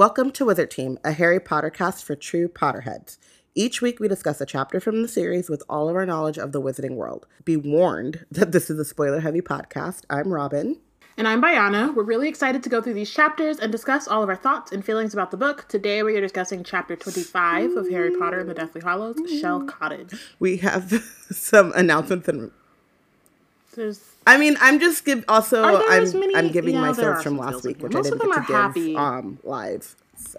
Welcome to Wizard Team, a Harry Potter cast for true Potterheads. Each week, we discuss a chapter from the series with all of our knowledge of the wizarding world. Be warned that this is a spoiler heavy podcast. I'm Robyn. And I'm Bayana. We're really excited to go through these chapters and discuss all of our thoughts and feelings about the book. Today, we are discussing chapter 25 of Harry Potter and the Deathly Hallows, Shell Cottage. We have some announcements and. There's I mean, I'm just give also I'm many- I'm giving yeah, my from last week, which Most I didn't get to give happy. um live. So,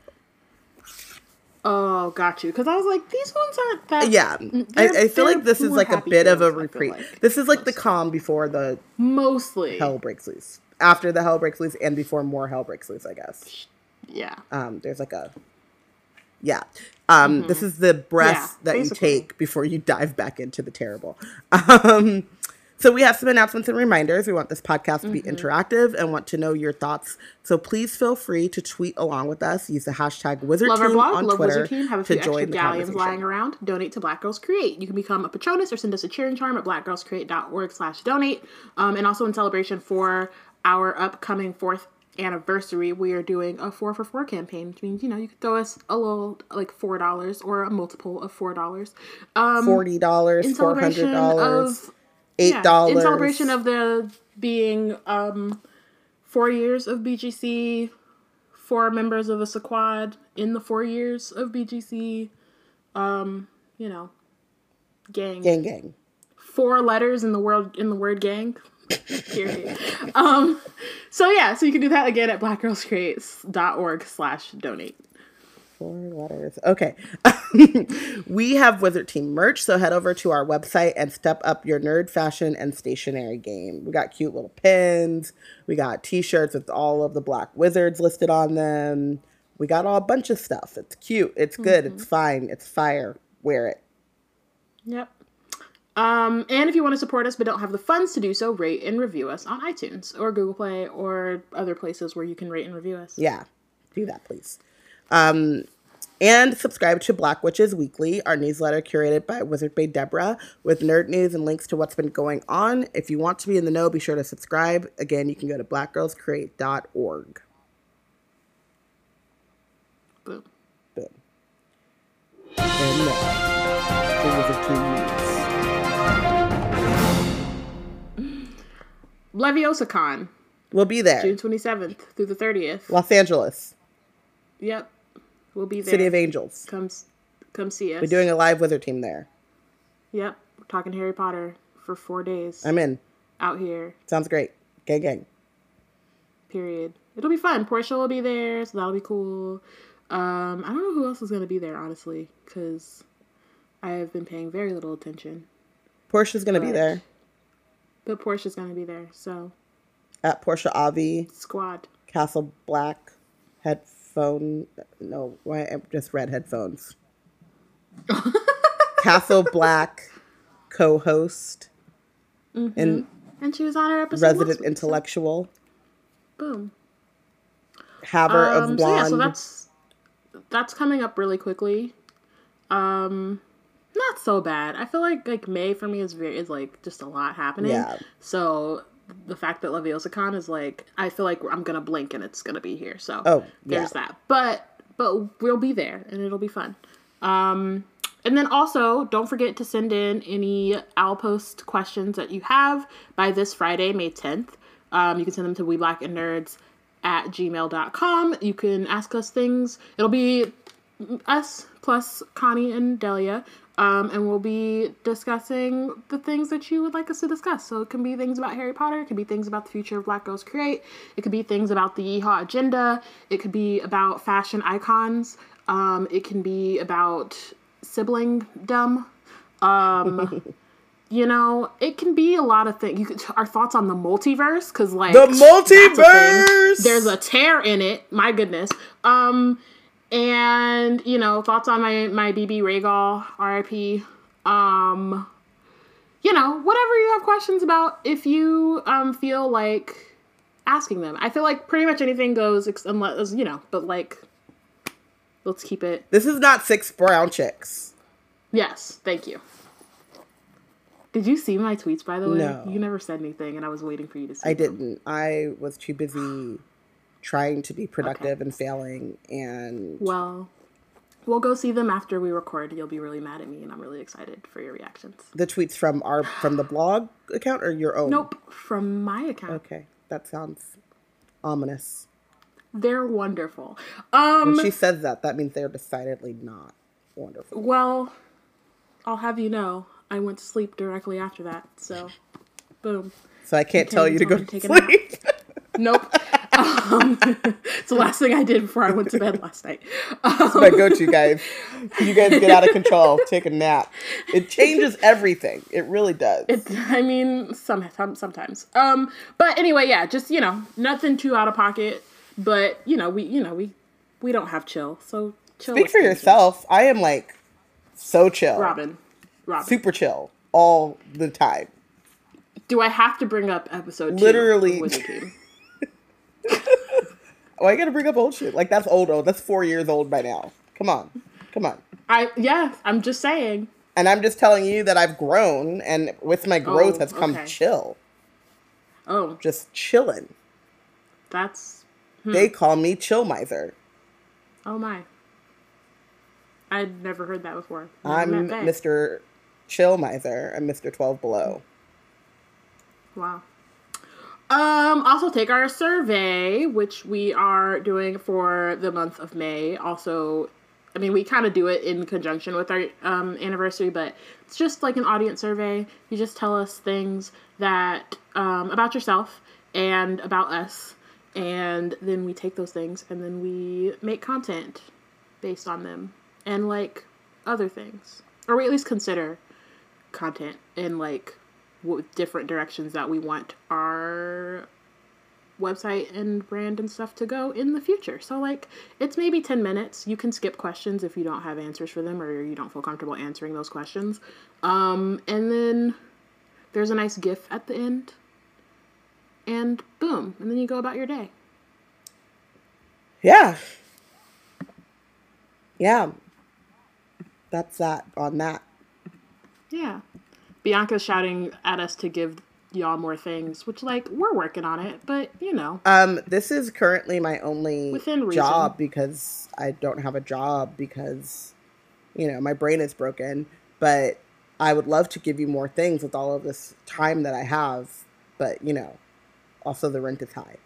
Oh, got you. Because I was like, these ones aren't that. yeah, I, I feel like this is like a bit of a reprieve. like. This is like the calm before the Mostly. hell breaks loose. After the hell breaks loose and before more hell breaks loose, I guess. Yeah. Um, there's like a yeah. Um, this is the breath Mm-hmm. Yeah, that you take before you dive back into the terrible. Um, so we have some announcements and reminders. We want this podcast to be Mm-hmm. interactive and want to know your thoughts. So please feel free to tweet along with us. Use the hashtag Wizard Love our Team blog, on Love Twitter Wizard Team. Have a to few extra join galleons lying around. Donate to Black Girls Create. You can become a Patronus or send us a cheering charm at blackgirlscreate.org slash donate. Um, and also in celebration for our upcoming fourth anniversary, we are doing a four for four campaign, which means, you know, you could throw us a little, like $4 or a multiple of $4. Um, Forty dollars, in four hundred dollars, eight yeah, dollars. in celebration of the being um four years of BGC, four members of a squad in the four years of BGC, um, you know, gang, gang gang. four letters in the world in the word gang. Period. um, so yeah, so you can do that again at blackgirlscreates.org slash donate. Four letters. Okay. we have Wizard Team merch, so head over to our website and step up your nerd fashion and stationery game. We got cute little pins. We got t-shirts with all of the black wizards listed on them. We got all a bunch of stuff. It's cute. It's good. It's fine. It's fire. Wear it. Yep. Um, and if you want to support us but don't have the funds to do so, rate and review us on iTunes or Google Play or other places where you can rate and review us. Yeah. Do that, please. Um, and subscribe to Black Witches Weekly, our newsletter curated by Wizard Bay Deborah with nerd news and links to what's been going on. If you want to be in the know, be sure to subscribe. Again, you can go to blackgirlscreate.org. Boom. Boom. And now, the Wizard news. LeviosaCon, We'll be there. June 27th through the 30th. Los Angeles, Yep. We'll be there. City of Angels. Come, come see us. We're doing a live Wizard Team there. Yep. We're talking Harry Potter for four days I'm in. out here. Sounds great. Gang, gang. Period. It'll be fun. Portia will be there, so that'll be cool. Um, I don't know who else is going to be there, honestly, because I have been paying very little attention. Portia's going to be there But Portia's going to be there, so at Portia Avi. squad. Castle Black headphone. No, why I just red headphones. Castle Black co-host and And she was on her episode. resident so intellectual. boom. Haver Um, of so Wand. yeah, so that's that's coming up really quickly. Um, not so bad. I feel like like May for me is very is like just a lot happening. Yeah. So the fact that LeviosaCon is like, I feel like I'm gonna blink and it's gonna be here. So Oh, there's yeah. that. But but we'll be there and it'll be fun. Um, and then also don't forget to send in any Owl Post questions that you have by this Friday, May 10th. Um, you can send them to we black and nerds at gmail.com. You can ask us things. It'll be us plus Connie and Delia. Um, and we'll be discussing the things that you would like us to discuss. So it can be things about Harry Potter, it could be things about the future of Black Girls Create, it could be things about the Yeehaw agenda, it could be about fashion icons, um, it can be about sibling dumb. Um, you know, it can be a lot of things. You could, our thoughts on the multiverse, because like The that's a multiverse! There's a tear in it. My goodness. Um, and you know, thoughts on my my BB Regal RIP. Um, you know, whatever you have questions about, if you um feel like asking them, I feel like pretty much anything goes, ex- unless you know, but like, let's keep it. This is not six brown chicks. Yes, thank you. Did you see my tweets by the way? No. You never said anything, and I was waiting for you to see. I them. didn't. I was too busy trying to be productive and failing and Well, we'll go see them after we record. You'll be really mad at me, and I'm really excited for your reactions. the tweets from our from the blog account or your own Nope, from my account. okay that sounds ominous They're wonderful. Um, when she says that that means they're decidedly not wonderful well, I'll have you know, I went to sleep directly after that. So, boom. so i can't tell you to go to to take a nap. sleep Nope. Um, it's the last thing I did before I went to bed last night. Um, my go-to guys you guys get out of control take a nap it changes everything it really does It, I mean, some, some sometimes. Um, but anyway, yeah, just you know, nothing too out of pocket. But you know, we you know we we don't have chill, so chill. speak for yourself i am like so chill Robyn. Robyn, super chill all the time do I have to bring up episode two Literally. Of Wizard Team? Oh, I gotta bring up old shit. Like that's old old. That's four years old by now. Come on. Come on. I yeah, I'm just saying. And I'm just telling you that I've grown and with my growth Oh, has come okay. chill. Oh, Just chilling. that's hmm. They call me chill miser. oh my. I'd never heard that before. I'm. Mr. Chill Miser. I'm Mr. 12 Below. Wow. Um, also take our survey, which we are doing for the month of May. Also, I mean, we kind of do it in conjunction with our um, anniversary, but it's just like an audience survey. You just tell us things that um, about yourself and about us, and then we take those things and then we make content based on them and like other things, or we at least consider content in like different directions that we want our website and brand and stuff to go in the future. So like it's maybe 10 minutes. You can skip questions if you don't have answers for them or you don't feel comfortable answering those questions. Um and then there's a nice gif at the end. And boom, and then you go about your day. Yeah. Yeah. That's that on that. Yeah. Bianca's shouting at us to give y'all more things, which like we're working on it, but you know. Um, this is currently my only Within job because I don't have a job because, you know, my brain is broken. But I would love to give you more things with all of this time that I have. But, you know, also the rent is high.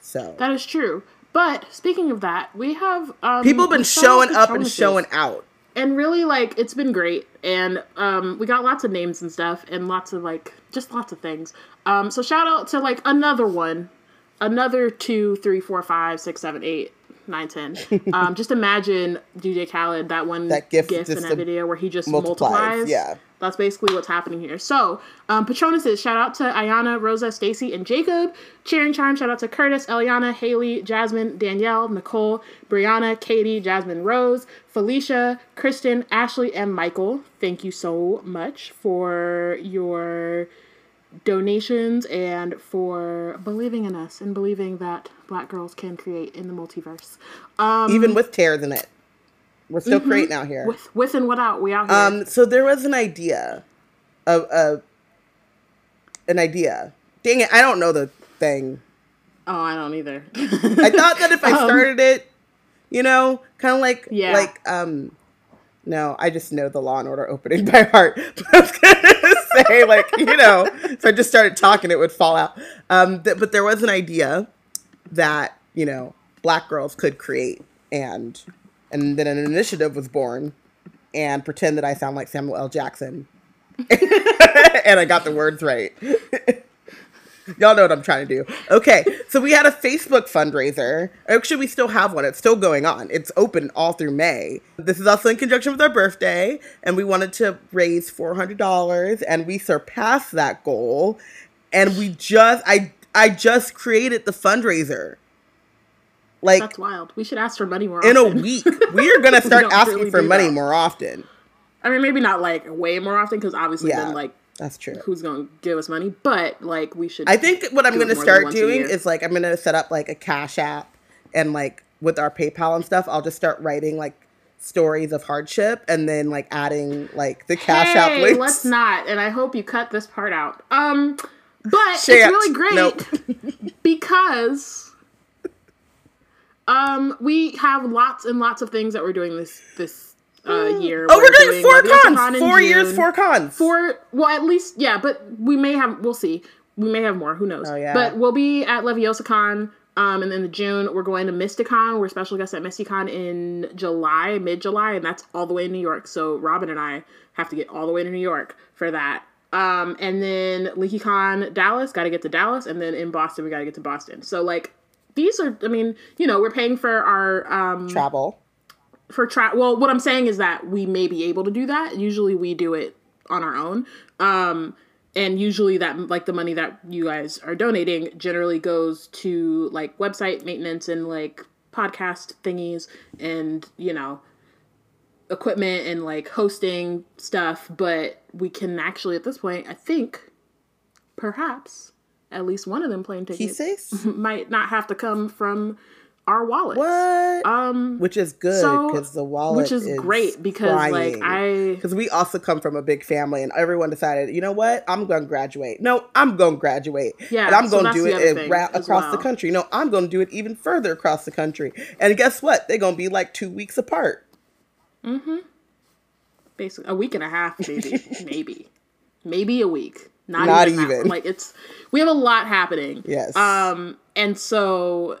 So That is true. But speaking of that, we have um, people have been showing up and showing out. And really like it's been great. And um we got lots of names and stuff and lots of like just lots of things. Um so shout out to like another one. Another two three four five six seven eight nine ten. Um just imagine dj khaled that one That gif gif in that video where he just multiplies, multiplies, yeah. That's basically what's happening here. So, um, Patronuses, shout out to Ayana, Rosa, Stacy, and Jacob. Cheering Charm, shout out to Curtis, Eliana, Haley, Jasmine, Danielle, Nicole, Brianna, Katie, Jasmine Rose, Felicia, Kristen, Ashley, and Michael. Thank you so much for your donations and for believing in us and believing that black girls can create in the multiverse. Um, Even with tears in it. We're still creating out here. with, with and without, we out here. Um, so there was an idea, of uh, an idea. Dang it, I don't know the thing. oh, I don't either. I thought that if I started it, you know, kind of like, Um, Yeah. like, um, no, I just know the Law and Order opening by heart. But I was gonna say, like, you know, if I just started talking, it would fall out. Um, th- but there was an idea that you know black girls could create, and and then an initiative was born, and pretend that I sound like Samuel L. Jackson, and I got the words right. Y'all know what I'm trying to do. Okay, so we had a Facebook fundraiser. Actually, we still have one. It's still going on. It's open all through May. This is also in conjunction with our birthday, and we wanted to raise $400, and we surpassed that goal. And we just, I, I just created the fundraiser. Like That's wild. We should ask for money more in a week, we are gonna start asking really for money that. more often. I mean, maybe not like way more often because obviously Yeah. then like That's true. who's going to give us money? But like we should. I think what I'm going to start doing is like I'm going to set up like a Cash App and like with our PayPal and stuff, I'll just start writing like stories of hardship and then like adding like the Cash App hey, links. let's not. And I hope you cut this part out. Um, but Shit. it's really great Nope. because Um, we have lots and lots of things that we're doing this this uh, year. Oh, we're, doing, four cons. in Four years, four cons. Four, well, at least, yeah, but we may have, we'll see. We may have more, who knows. Oh, yeah. But we'll be at LeviosaCon, um, and then the June, we're going to Mysticon. We're special guests at Mysticon in July, mid-July, and that's all the way in New York. So Robyn and I have to get all the way to New York for that. Um, and then LeakyCon Dallas, got to get to Dallas, and then in Boston, we got to get to Boston. So, like, these are, I mean, you know, we're paying for our, um, Travel. for try well what i'm saying is that we may be able to do that. Usually we do it on our own. Um and usually that like the money that you guys are donating generally goes to like website maintenance and like podcast thingies and you know equipment and like hosting stuff. But we can actually at this point i think perhaps at least one of them plane tickets might not have to come from our wallet what? um which is good so- because the wallet which is, great because like I because we also come from a big family and everyone decided, you know what, I'm going to graduate. No, I'm going to graduate. Yeah, and I'm so going to do it other in thing ra- across the country. No, I'm going to do it even further across the country. And guess what? They're going to be like two weeks apart. Mm-hmm. Basically a week and a half maybe maybe maybe a week not, Not even, even. like it's we have a lot happening Yes. um and so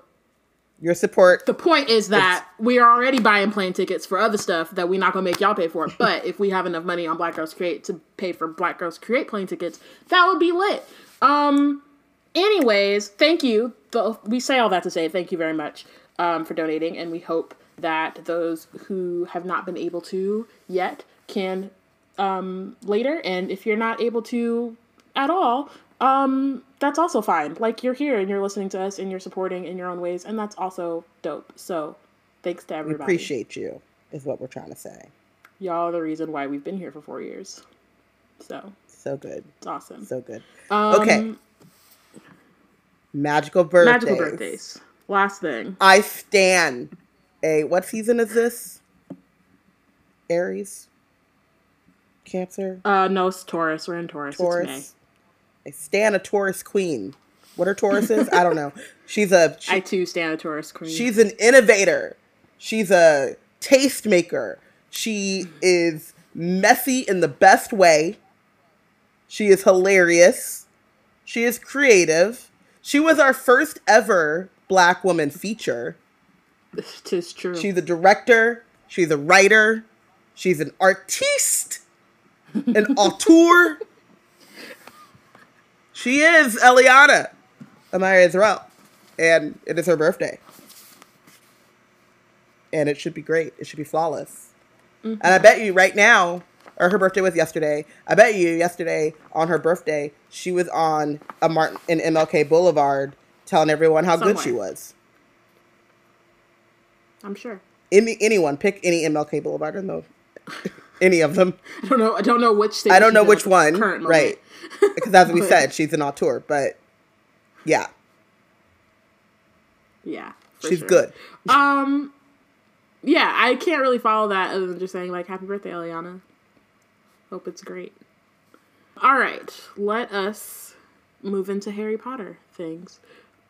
Your support. the point is that we are already buying plane tickets for other stuff that we're not gonna make y'all pay for but if we have enough money on black girls create to pay for black girls create plane tickets that would be lit um anyways thank you we say all that to say thank you very much um, for donating and we hope that those who have not been able to yet can um, later and if you're not able to at all um, that's also fine like you're here and you're listening to us and you're supporting in your own ways and that's also dope so thanks to We everybody appreciate you, is what we're trying to say. y'all are the reason why we've been here for four years so So good. it's awesome So good. um, okay. Magical birthdays. magical birthdays last thing I stand. a what season is this? Aries, Cancer, uh no it's taurus we're in taurus, it's may Taurus. I stan a Taurus queen. What are Tauruses? I don't know. She's a she- I too stand a Taurus queen. she's an innovator. She's a tastemaker. She is messy in the best way. She is hilarious. She is creative. She was our first ever black woman feature. Tis true. She's a director. She's a writer. She's an artiste, an auteur. She is Eliana Amaya Israel, and it is her birthday. And it should be great. It should be flawless. And I bet you right now, or her birthday was yesterday. I bet you yesterday on her birthday, she was on a Martin in MLK Boulevard telling everyone how good she was. I'm sure. Any anyone pick any MLK Boulevard. I don't know any of them. I don't know. I don't know which. I don't know which one. Current moment. Right. Because as we said, she's an auteur. But yeah, Yeah. she's sure. good. Um. Yeah, I can't really follow that other than just saying like "Happy birthday, Eliana." Hope it's great. All right, let us move into Harry Potter things.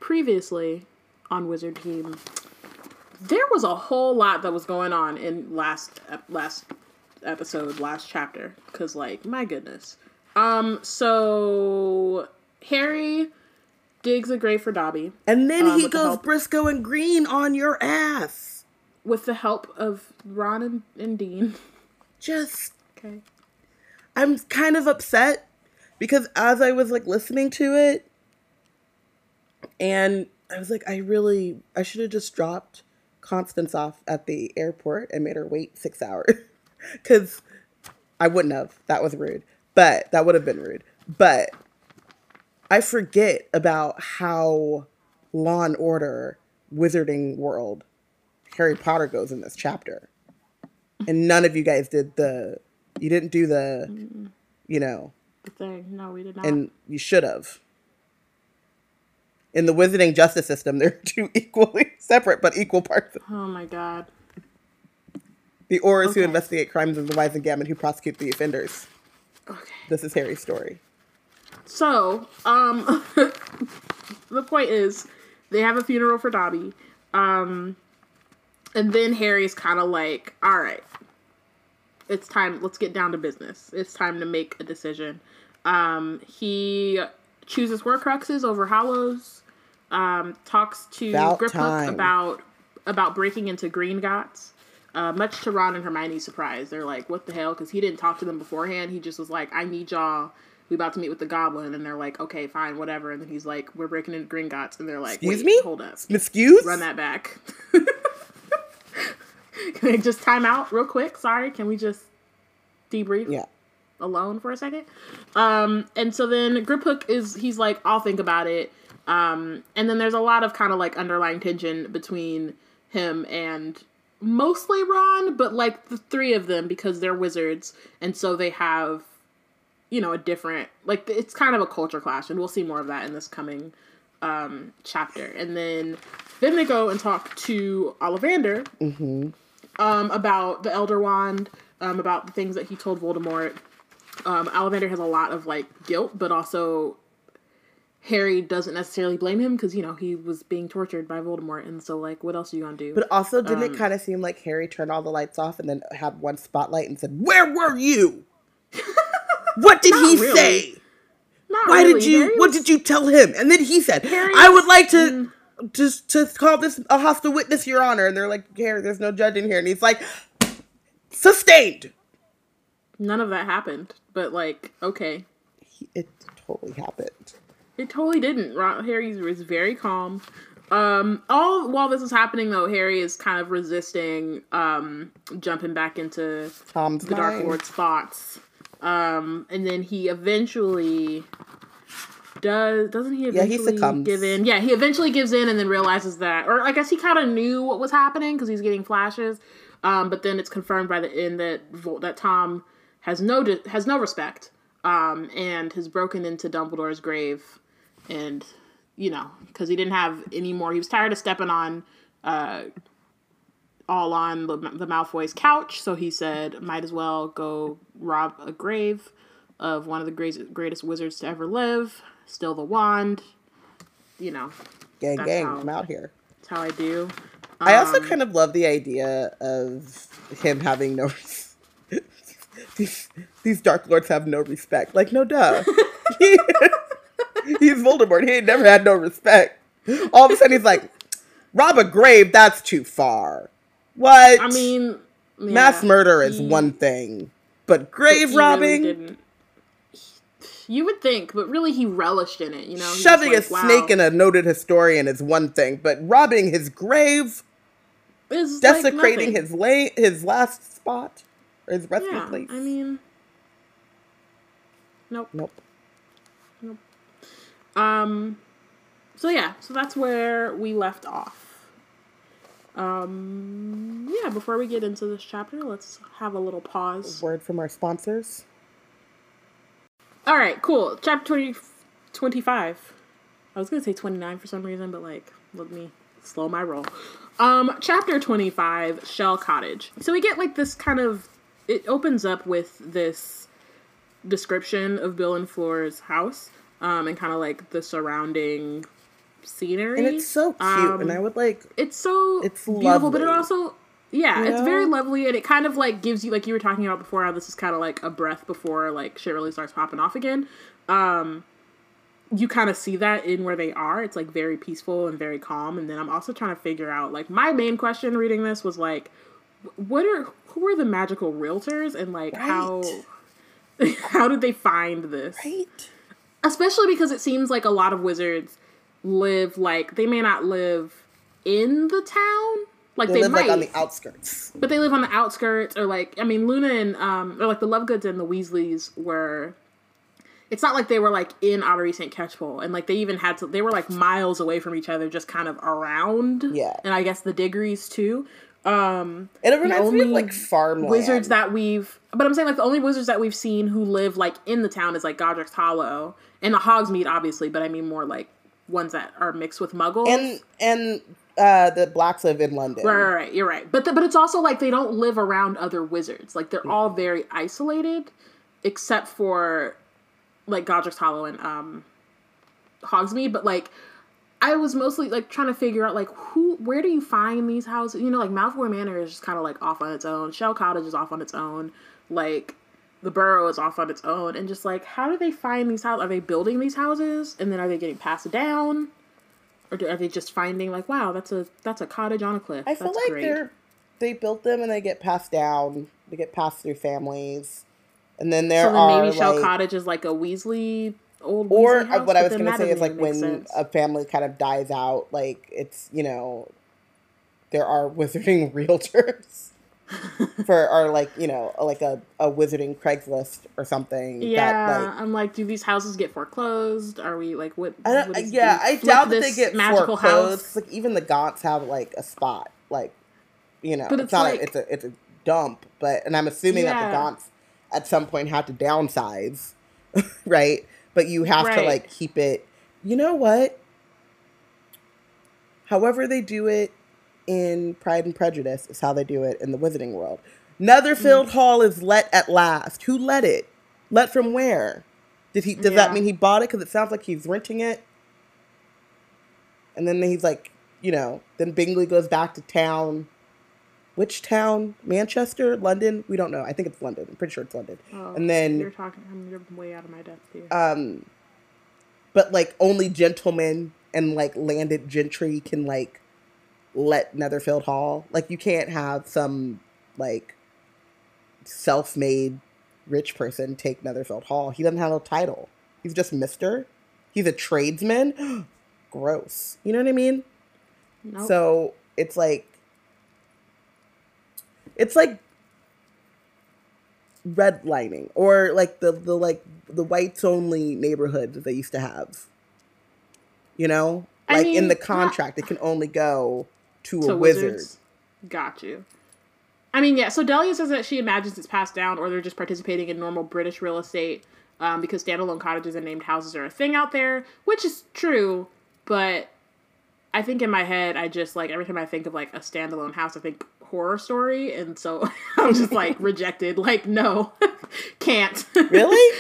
Previously on Wizard Team, there was a whole lot that was going on in last ep- last episode, last chapter. Cause like my goodness. Um. So Harry digs a grave for Dobby And then Um, he with the goes Briscoe and Green on your ass. with the help of Ron and, and Dean. Just Okay. I'm kind of upset because as I was like listening to it, and I was like, I really, I should have just dropped Constance off at the airport and made her wait six hours because I wouldn't have. That was rude, but that would have been rude. But I forget about how Law and Order Wizarding World Harry Potter goes in this chapter, and none of you guys did the. You didn't do the, you know, The thing. No, we did not. and you should have. In the wizarding justice system, they're two equally separate but equal parts. oh my god. The Aurors who investigate crimes of the Wizengamot who prosecute the offenders. Okay. This is Harry's story. So, um, the point is, they have a funeral for Dobby. Um, and then Harry's kind of like, all right, it's time. Let's get down to business. It's time to make a decision. Um, he chooses Horcruxes over Hallows. Um, talks to About Griphook about about breaking into Gringotts. Uh, much to Ron and Hermione's surprise, they're like, "What the hell?" Because he didn't talk to them beforehand. He just was like, "I need y'all. We about to meet with the Goblin," and they're like, "Okay, fine, whatever." And then he's like, "We're breaking into Gringotts," and they're like, Excuse me? hold up, Excuse? run that back." Can I just time out real quick? Sorry, can we just debrief? Yeah. alone for a second. Um, and so then Griphook is he's like, I'll think about it. Um, and then there's a lot of kind of like underlying tension between him and mostly Ron, but like the three of them because they're wizards, and so they have, you know, a different like it's kind of a culture clash, and we'll see more of that in this coming um chapter. And then then they go and talk to Ollivander um, about the Elder Wand, um, about the things that he told Voldemort. Um, Ollivander has a lot of like guilt, but also Harry doesn't necessarily blame him because you know he was being tortured by Voldemort, and so like, what else are you gonna do? But also, didn't Um, it kind of seem like Harry turned all the lights off and then had one spotlight and said, "Where were you? what did he really. say? Not Why really. did you? Harry what was- did you tell him?" And then he said, Harry "I would like to." Just to call this a hostile witness, Your Honor, and they're like, "Harry, there's no judge in here," and he's like, "Sustained." None of that happened, but like, okay, It totally happened. It totally didn't. Ron, Harry was very calm. Um, all while this is happening, though, Harry is kind of resisting um, jumping back into Tom's the Dark mind. Lord spots. Um, and then he eventually does doesn't he Yeah, he eventually succumbs. give in? Yeah, he eventually gives in and then realizes that or I guess he kind of knew what was happening because he's getting flashes. Um, but then it's confirmed by the end that Vol- that Tom has no has no respect um, and has broken into Dumbledore's grave and you know because he didn't have any more he was tired of stepping on uh, all on the, the Malfoy's couch, so he said, might as well go rob a grave of one of the greatest, greatest wizards to ever live, steal the wand. You know, Gang, gang, how- I'm out here. that's how I do. I also Um, kind of love the idea of him having no. these, these Dark Lords have no respect. Like, no duh. He- he's Voldemort. He ain't never had no respect. All of a sudden, he's like, rob a grave, that's too far. What? I mean, yeah, mass murder is he- one thing, but but grave really robbing, didn't. You would think, but really he relished in it. You know, shoving just a like, snake in a noted historian is one thing, but robbing his grave, like desecrating nothing. his la- his last spot, or his resting Yeah, place. I mean, nope. nope. Um, so yeah, so that's where we left off. Um, yeah, before we get into this chapter, let's have a little pause. Word from our sponsors. All right, cool. Chapter 20, 25. I was going to say 29 for some reason, but like, let me slow my roll. Um, chapter 25, Shell Cottage. So we get like this kind of, it opens up with this description of Bill and Fleur's house, um, and kind of like the surrounding scenery. And it's so cute, Um, and I would like. it's so It's beautiful, but it also yeah, You it's very lovely, and it kind of like gives you like you were talking about before. How this is kind of like a breath before like shit really starts popping off again. Um, you kind of see that in where they are. It's like very peaceful and very calm. And then I'm also trying to figure out like my main question reading this was like, what are who are the magical realtors and like how how did they find this? Right? Especially because it seems like a lot of wizards live like they may not live in the town like They, they, live might like on the outskirts. but they live on the outskirts or like i mean luna and um or like the lovegoods and the weasleys were it's not like they were like in Ottery St. Catchpole and like they even had to they were like miles away from each other just kind of around Yeah. and i guess the diggories too um it reminds me of only like farmland. wizards that we've but I'm saying like the only wizards that we've seen who live like in the town is like Godric's Hollow and the Hogsmeade obviously, but I mean more like ones that are mixed with muggles. and and uh, the blacks live in London. right, right, right, you're right. But the, but it's also like they don't live around other wizards. Like they're all very isolated except for like Godric's Hollow and um Hogsmeade, but like I was mostly like trying to figure out like who, where do you find these houses? You know, like Malfoy Manor is just kind of like off on its own. Shell Cottage is off on its own. Like the Burrow is off on its own, and just like how do they find these houses? Are they building these houses, and then are they getting passed down, or do, are they just finding like wow, that's a that's a cottage on a cliff? I feel like great. they're they built them and they get passed down. They get passed through families, and then there so then are maybe Shell like, Cottage is like a Weasley old or Weasley uh, house, what I was gonna say is like when sense. a family kind of dies out, like it's you know, there are wizarding realtors for or like you know like a, a wizarding Craigslist or something. Yeah, that, like, I'm like, do these houses get foreclosed? Are we like what? I don't, what is- yeah, I doubt that they get magical foreclosed. house. Like even the Gaunts have like a spot, like you know, But it's, it's not like- a, it's a it's a dump, but and I'm assuming that the Yeah. Gaunts at some point have to downsize, right? But you have to like keep it. You know what? However they do it in Pride and Prejudice is how they do it in the Wizarding world. Netherfield Mm. Hall is let at last. Who let it? Let from where? Did he? Does that mean he bought it? Because it sounds like he's renting it. And then he's like, you know, then Bingley goes back to town. Which town? Manchester, London? We don't know. I think it's London. I'm pretty sure it's London. Oh, and then you're talking. I'm, you're way out of my depth here. um but like only gentlemen and like landed gentry can like let Netherfield Hall. Like you can't have some like self-made rich person take Netherfield Hall. He doesn't have a title. He's just Mister. He's a tradesman. Gross. You know what I mean? nope. So it's like it's like redlining or like the the like the whites only neighborhoods that they used to have. You know, I like in mean, the not- contract, it can only go to, a wizard. wizards. Got you. I mean, yeah. So Delia says that she imagines it's passed down, or they're just participating in normal British real estate um, because standalone cottages and named houses are a thing out there, which is true. But I think in my head, I just like every time I think of like a standalone house, I think horror story, and so I'm just like rejected. Like, no, can't. Really?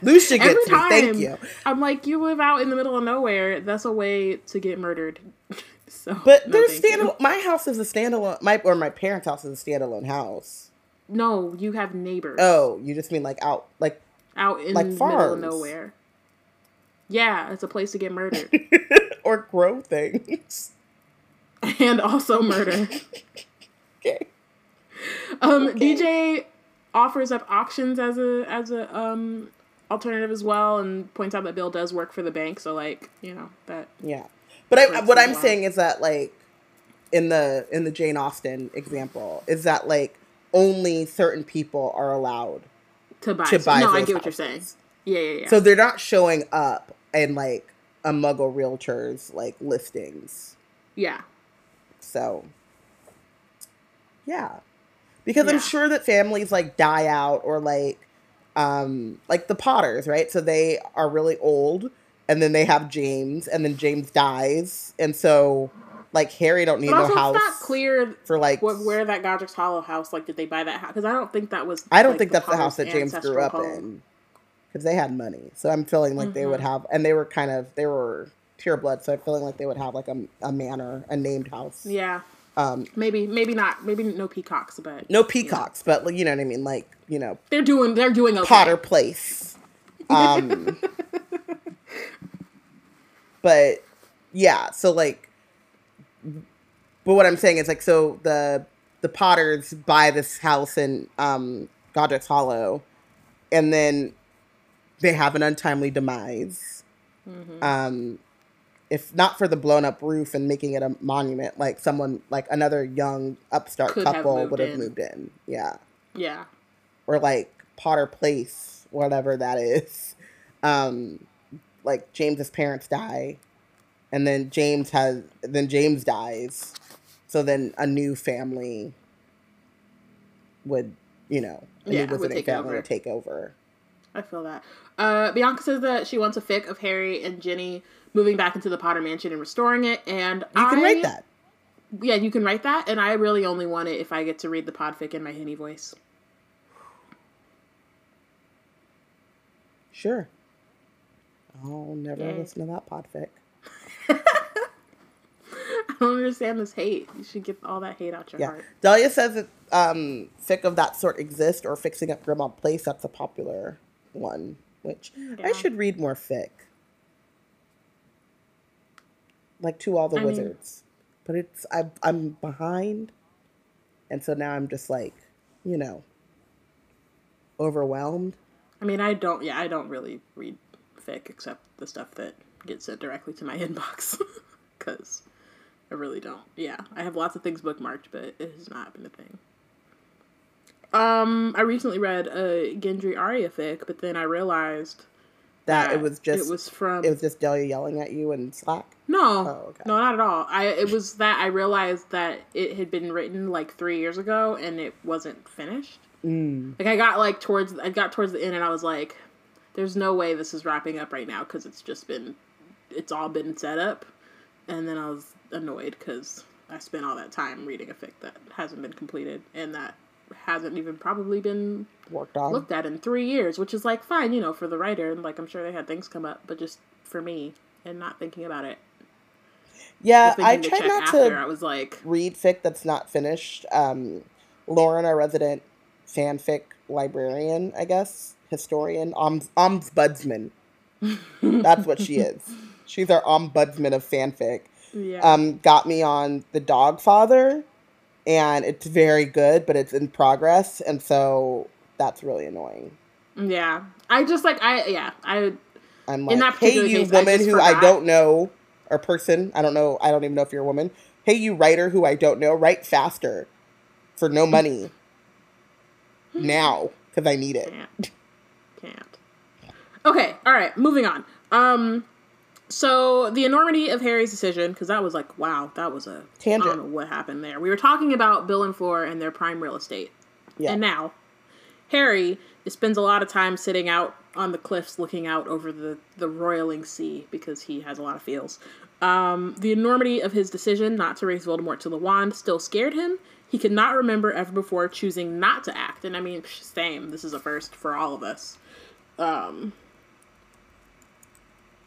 Lucia Every gets me. Thank time. you. I'm like, you live out in the middle of nowhere. That's a way to get murdered. So, But no, there's thank you. standalone. My house is a standalone. My or my parents' house is a standalone house. No, you have neighbors. Oh, you just mean like out, like out in like the middle of nowhere. Yeah, it's a place to get murdered or grow things. and also murder. okay. Um, Okay. DJ offers up auctions as a as a um alternative as well, and points out that Bill does work for the bank. So like you know that Yeah, but I, what I'm saying is that like in the in the Jane Austen example is that like only certain people are allowed to buy. to buy. no, I get what you're saying. Yeah, yeah, yeah. So they're not showing up in like a Muggle realtors like listings. yeah, So yeah, because Yeah. I'm sure that families like die out or like um like the Potters, right? So they are really old and then they have James and then James dies and so like Harry don't need but no house it's not clear for like what, where that Godric's Hollow house. Like, did they buy that house? Because I don't think that was. I don't like, think that's the house that James grew up home. in because they had money. So I'm feeling like they would Mhm. have, and they were kind of they were pure blood. So I'm feeling like they would have like a, a manor, a named house. Yeah, Um, maybe, maybe not. Maybe no peacocks, but no peacocks, but like, you know what I mean, like you know they're doing. They're doing okay. Potter Place. Um, but yeah, so like, but what I'm saying is like, so the the Potters buy this house in um, Godric's Hollow, and then they have an untimely demise. Mhm. Um, if not for the blown up roof and making it a monument, like someone like another young upstart Could couple moved would have in. moved in. Yeah Yeah, or like Potter Place, whatever that is. Um, like James's parents die, and then James has then James dies, so then a new family would you know a Yeah, new would visiting take family over. would take over. I feel that. Uh, Bianca says that she wants a fic of Harry and Ginny moving back into the Potter Mansion and restoring it, and You can write that. Yeah, you can write that, and I really only want it if I get to read the podfic in my Henny voice. Sure. I'll never Yay. listen to that podfic. I don't understand this hate. You should get all that hate out your Yeah. heart. Dahlia says that um, fic of that sort exist or fixing up Grimmauld Place. That's a popular one, which I should read more fic. Like to all the I mean- wizards, but it's I, I'm behind, and so now I'm just like, you know, overwhelmed. I mean, I don't. Yeah, I don't really read fic except the stuff that gets sent directly to my inbox, because I really don't. Yeah, I have lots of things bookmarked, but it has not been a thing. Um, I recently read a Gendry Arya fic, but then I realized That it was just it was from it was just Dahlia yelling at you in Slack. no, Oh, okay. no, not at all. I it was that I realized that it had been written like three years ago and it wasn't finished. Mm. Like I got like towards I got towards the end and I was like, "There's no way this is wrapping up right now because it's just been, it's all been set up." And then I was annoyed because I spent all that time reading a fic that hasn't been completed and that hasn't even probably been Worked on. looked at in three years, which is like fine, you know, for the writer and like I'm sure they had things come up, but just for me and not thinking about it. yeah, I try not after, to I was like, read fic that's not finished. Um, Lauren, our resident fanfic librarian, I guess, historian, oms, ombudsman. that's what she is. She's our ombudsman of fanfic. yeah, Um, got me on the Dog Father, and it's very good, but it's in progress, and so that's really annoying. yeah. I just like I yeah I I'm In like, that hey, you case, woman just who I don't know, or person, I don't know, I don't even know if you're a woman. Hey, you writer who I don't know, write faster for no money now because I need it. can't can't. Okay, all right, moving on. Um, so the enormity of Harry's decision because that was like wow, that was a Tangent. I don't know what happened there. We were talking about Bill and Fleur and their prime real estate. Yeah. And now, Harry spends a lot of time sitting out on the cliffs looking out over the, the roiling sea because he has a lot of feels. Um, the enormity of his decision not to raise Voldemort to the wand still scared him. He could not remember ever before choosing not to act. And I mean, same. This is a first for all of us. Um,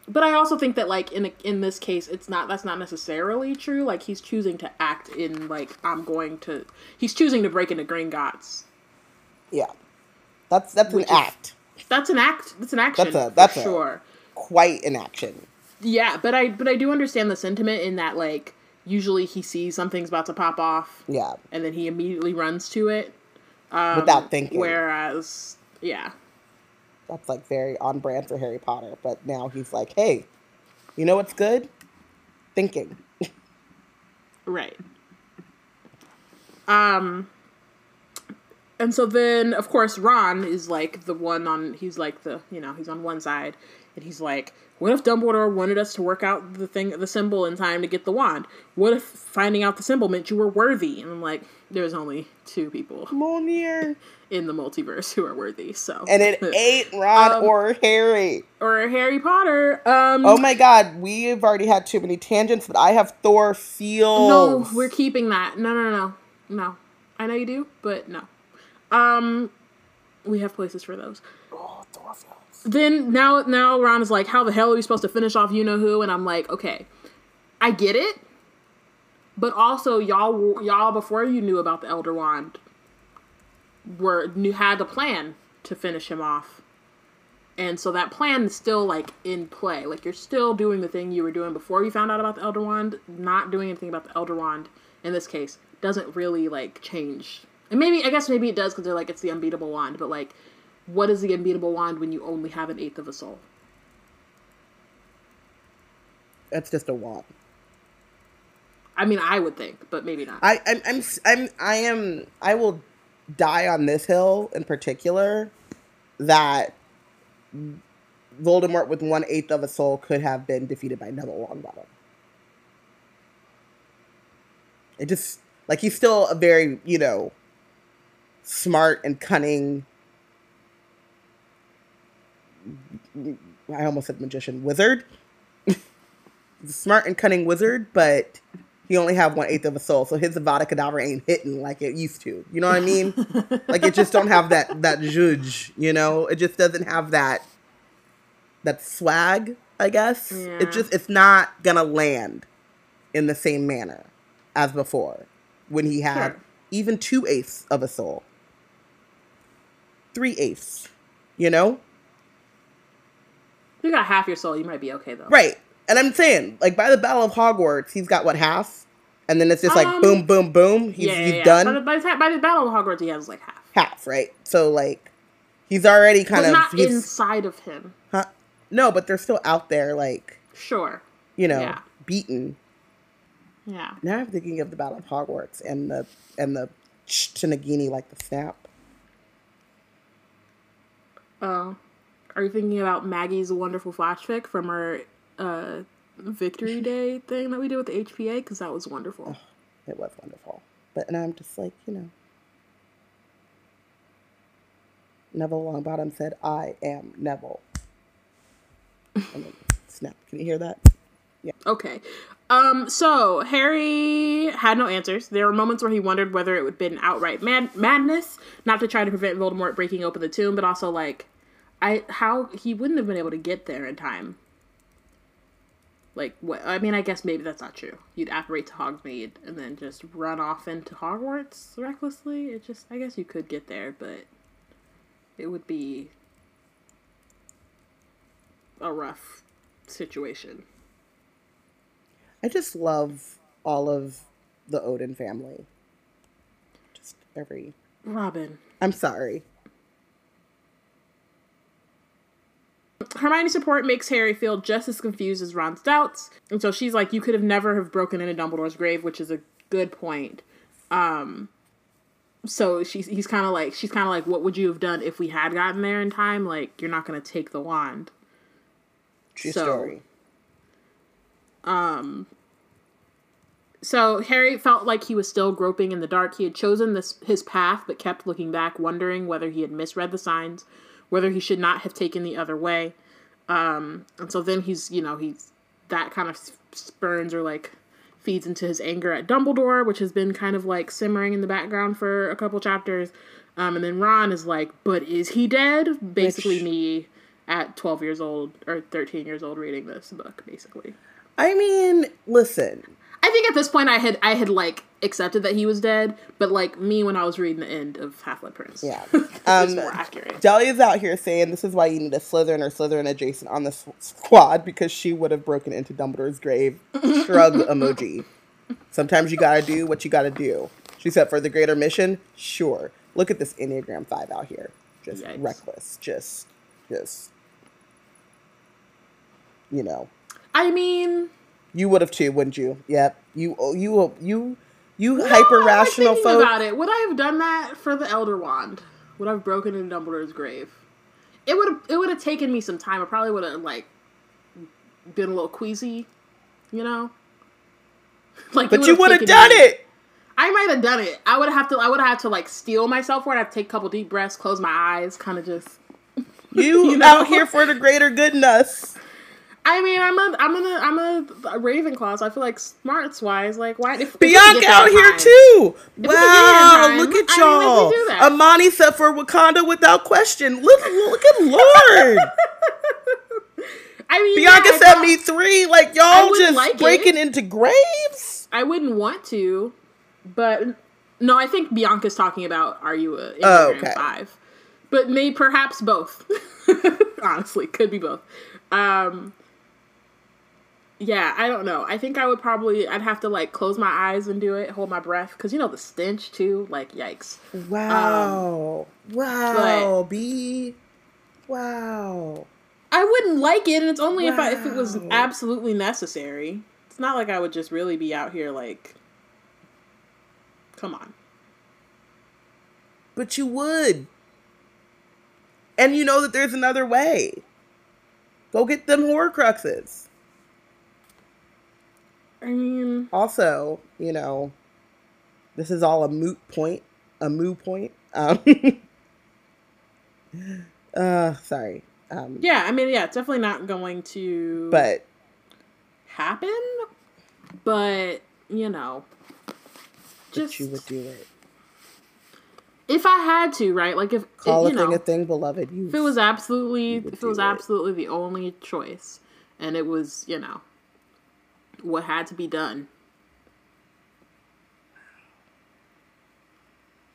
but I also think that, like in a, in this case, it's not that's not necessarily true. Like he's choosing to act in like I'm going to. He's choosing to break into Gringotts. Yeah, that's that's Which an is- act, That's an act. That's an action. That's a- that's a- sure. quite an action. Yeah, but I but I do understand the sentiment in that like usually he sees something's about to pop off Yeah, and then he immediately runs to it. without thinking. Whereas, yeah, That's like very on brand for Harry Potter. But now he's like, hey, you know what's good? Thinking. right. Um, and so then of course Ron is like the one on. He's like the you know he's on one side, and he's like, what if Dumbledore wanted us to work out the thing, the symbol in time to get the wand? What if finding out the symbol meant you were worthy? And I'm like, there's only two people Monier. in the multiverse who are worthy. So And it ain't Ron Um, or Harry. or Harry Potter. Um, Oh my god, we've already had too many tangents, but I have Thor feels. no, we're keeping that. No, no, no, no, no. I know you do, but no. Um, we have places for those. Oh, Thor feels. Then now, now Ron is like, "How the hell are we supposed to finish off you know who?" And I'm like, "Okay, I get it." But also, y'all, y'all, before you knew about the Elder Wand, were knew had a plan to finish him off, and so that plan is still like in play. Like you're still doing the thing you were doing before you found out about the Elder Wand. Not doing anything about the Elder Wand in this case doesn't really like change. And maybe I guess maybe it does because they're like it's the unbeatable wand, but like, what is the unbeatable wand when you only have an eighth of a soul? That's just a wand. I mean, I would think, but maybe not. I, I'm, I'm, I'm, I am, I will die on this hill in particular that Voldemort with one eighth of a soul could have been defeated by Neville Longbottom. It just like he's still a very you know smart and cunning. I almost said magician wizard. Smart and cunning wizard, but he only have one eighth of a soul, so his Avada Kedavra ain't hitting like it used to. You know what I mean? like it just don't have that that judge. You know, it just doesn't have that that swag I guess. Yeah. It just it's not gonna land in the same manner as before when he had Sure. even two eighths of a soul. Three eighths. You know? You got half your soul, you might be okay though. Right. And I'm saying, like by the Battle of Hogwarts, he's got what half? And then it's just like Um, boom, boom, boom. He's, yeah, yeah, he's yeah. done By the, by, the by the Battle of Hogwarts, he has like half. half, right? So like he's already kind But of not inside of him. huh? No, but they're still out there, like Sure. you know, Yeah. beaten. Yeah. Now I'm thinking of the Battle of Hogwarts and the and the Shinigami like the snap. Oh. Are you thinking about Maggie's wonderful flash fic from our uh, Victory Day thing that we did with the HPA? Because that was wonderful. It was wonderful. But and I'm just like, you know. Neville Longbottom said, I am Neville. And then snap. Can you hear that? Yeah. Okay. Um, so Harry had no answers. There were moments where he wondered whether it would have been outright mad- madness, not to try to prevent Voldemort breaking open the tomb, but also like, I how he wouldn't have been able to get there in time. Like what? I mean, I guess maybe that's not true. You'd apparate to Hogsmeade and then just run off into Hogwarts recklessly. It just, I guess you could get there, but it would be a rough situation. I just love all of the Odin family. Just every Robin. I'm sorry. Hermione's support makes Harry feel just as confused as Ron's doubts, and so she's like, "You could have never have broken into Dumbledore's grave," which is a good point. Um, so she's he's kind of like she's kind of like, "What would you have done if we had gotten there in time? Like, you're not going to take the wand." True So- story. Um. So Harry felt like he was still groping in the dark. He had chosen this his path, but kept looking back, wondering whether he had misread the signs, whether he should not have taken the other way. Um, and so then he's, you know, he's that kind of spurns or like feeds into his anger at Dumbledore, which has been kind of like simmering in the background for a couple chapters. Um, and then Ron is like, "But is he dead?" Basically, Which- me at twelve years old or thirteen years old reading this book, basically. I mean, listen. I think at this point I had I had like accepted that he was dead, but like me when I was reading the end of Half Blood Prince. Yeah. Um, more accurate. Delia's out here saying this is why you need a Slytherin or Slytherin adjacent on the s- squad because she would have broken into Dumbledore's grave. Shrug emoji. Sometimes you gotta do what you gotta do. She said for the greater mission, sure. Look at this Enneagram 5 out here. Just Yikes. reckless. Just, just, you know. I mean, You would have too, wouldn't you? Yep. You, oh, you, you, you no, hyper like, rational thinking folk. about it. Would I have done that for the Elder Wand? Would I have broken into Dumbledore's grave? It would have. It would have taken me some time. I probably would have like been a little queasy, you know. Like, But you would have done me- it. I might have done it. I would have to. I would have to like steel myself for it. I'd take a couple deep breaths, close my eyes, kind of just. You, You know? out here for the greater good in us. I mean, I'm a, I'm a, I'm a, Ravenclaw, so I feel like smarts wise, like why? If, if Bianca out here time- too. we could get Wow, time, look at I mean, y'all. do that. Amani said for Wakanda without question. Look, look at Lord. I mean, Bianca yeah, I thought- me three. Like y'all just like it. breaking into graves. I wouldn't want to, but no, I think Bianca's talking about are you a Enneagram Oh, okay. five, but may perhaps both. Honestly, could be both. Um, yeah, I don't know. I think I would probably I'd have to like close my eyes and do it, hold my breath, because you know the stench too. Like yikes. Wow. Um, wow. B. Wow. I wouldn't like it, and it's only if I if it was absolutely necessary. It's not like I would just really be out here like, come on. But you would. And you know that there's another way. Go get them Horcruxes. I mean, also, you know, this is all a moot point, a moo point. Um, uh, sorry. Um, yeah, I mean, yeah, it's definitely not going to but happen, but you know, just you would do it. if I had to, right? Like if Call you a thing know, a thing, beloved. You if it was absolutely if it was it. absolutely the only choice and it was you know what had to be done.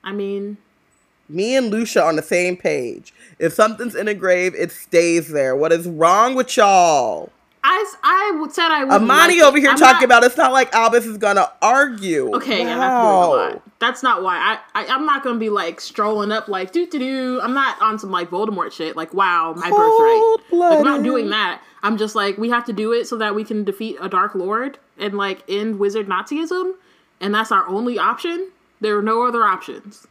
I mean, Me and Lucia on the same page. If something's in a grave, it stays there. What is wrong with y'all? I, I would- said I would. Amani over here talking about it's not like Albus is gonna argue. Okay, yeah, that's lot. That's not why. I, I I'm not gonna be like strolling up like doo doo doo. I'm not on some like Voldemort shit. Like wow, my birthright. Like, I'm not doing that. I'm just like we have to do it so that we can defeat a Dark Lord and like end Wizard Nazism, and that's our only option. There are no other options.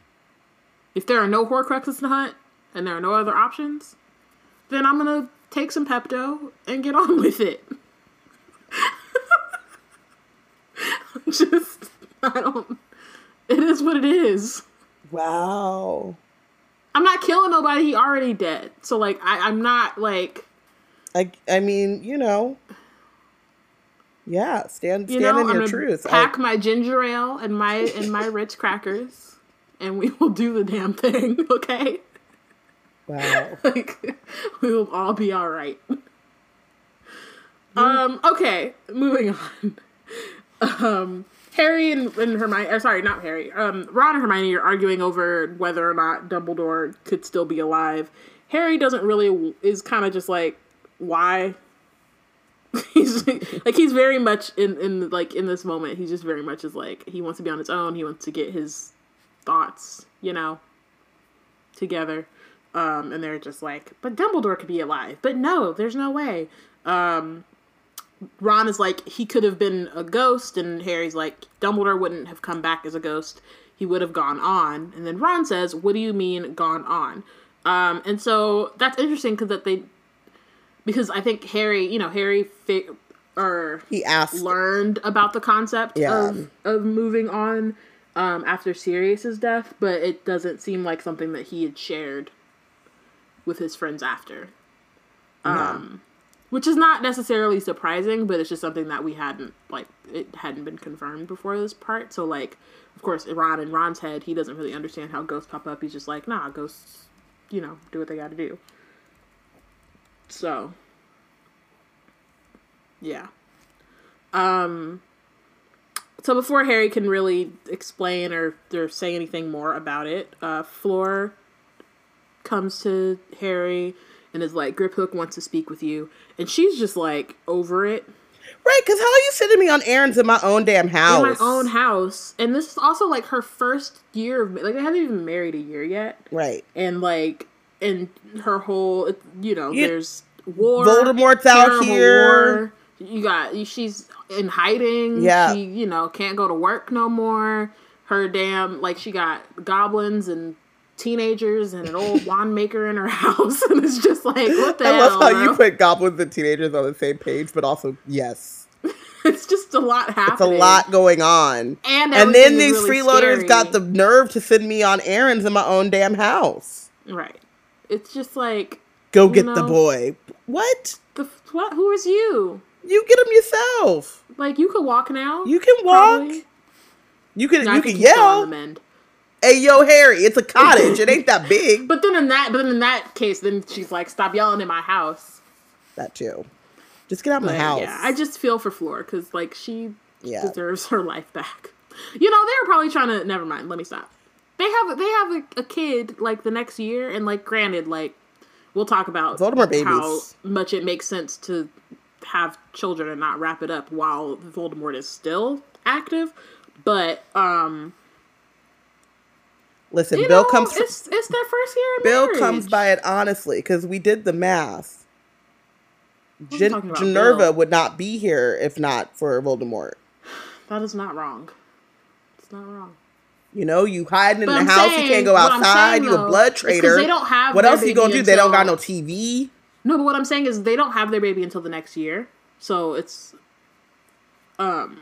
If there are no Horcruxes to hunt and there are no other options, then I'm gonna take some Pepto and get on with it. just I don't. It is what it is. Wow. I'm not killing nobody. He already dead. So like I, I'm not like I I mean, you know. Yeah, stand you stand know in I'm your truth. I- pack my ginger ale and my and my Ritz crackers, and we will do the damn thing. Okay, wow. like we will all be all right. Um. Okay. Moving on. Um. Harry and, and Hermione, or sorry, not Harry. Um, Ron and Hermione are arguing over whether or not Dumbledore could still be alive. Harry doesn't really is kind of just like, why? he's like he's very much in in like in this moment. He's just very much is like he wants to be on his own. He wants to get his thoughts, you know, together. Um, and they're just like, but Dumbledore could be alive. But no, there's no way. Um, Ron is like, he could have been a ghost, and Harry's like, Dumbledore wouldn't have come back as a ghost. He would have gone on. And then Ron says, What do you mean gone on? Um, and so that's interesting because that they, because I think Harry, you know, Harry fi- or He asked learned about the concept Yeah. of of moving on um, after Sirius's death, but it doesn't seem like something that he had shared with his friends after. Um, which is not necessarily surprising, but it's just something that we hadn't like it hadn't been confirmed before this part. So like, of course, Ron in Ron's head, he doesn't really understand how ghosts pop up. He's just like, nah, ghosts, you know, do what they got to do. So, yeah. Um. So before Harry can really explain or, or say anything more about it, uh, Fleur comes to Harry and is like, Griphook wants to speak with you. And she's just like over it Right, because how are you sending me on errands in my own damn house? in my own house. And this is also like her first year of, like, they haven't even married a year yet. Right. And like, and her whole, you know, You- there's war. Voldemort's out here. war. You got, she's in hiding. Yeah. She, you know, can't go to work no more. Her damn, like, she got goblins and teenagers and an old wand maker in her house. And it's just like, what the hell. I hell? love how you put goblins and teenagers on the same page, but also yes, It's just a lot happening. it's a lot going on. And, And then these really freeloaders scary. got the nerve to send me on errands in my own damn house. Right. It's just like, Go get the boy. What? the what? Who is you? You get him yourself. Like you can walk now. You can walk. probably. You can No, you can yell. Hey yo, Harry, it's a cottage. it ain't that big. But then in that, but then in that case, then she's like, "Stop yelling in my house." That too. Just get out of my house. Yeah, I just feel for Fleur because like she Yeah. deserves her life back. You know, they were probably trying to. Never mind. Let me stop. They have they have a, a kid like the next year, and like granted, like we'll talk about Voldemort how much it makes sense to have children and not wrap it up while Voldemort is still active. But um, Listen, Bill know, comes. It's it's their first year. Bill marriage. comes by it honestly because we did the math. Gen- Ginevra Bill? would not be here if not for Voldemort. That is not wrong. It's not wrong. You know, you hiding in But the I'm house, saying- you can't go outside, saying, you a blood traitor. they don't have what else you gonna do? They don't got no TV. No, but what I'm saying is they don't have their baby until the next year. So it's um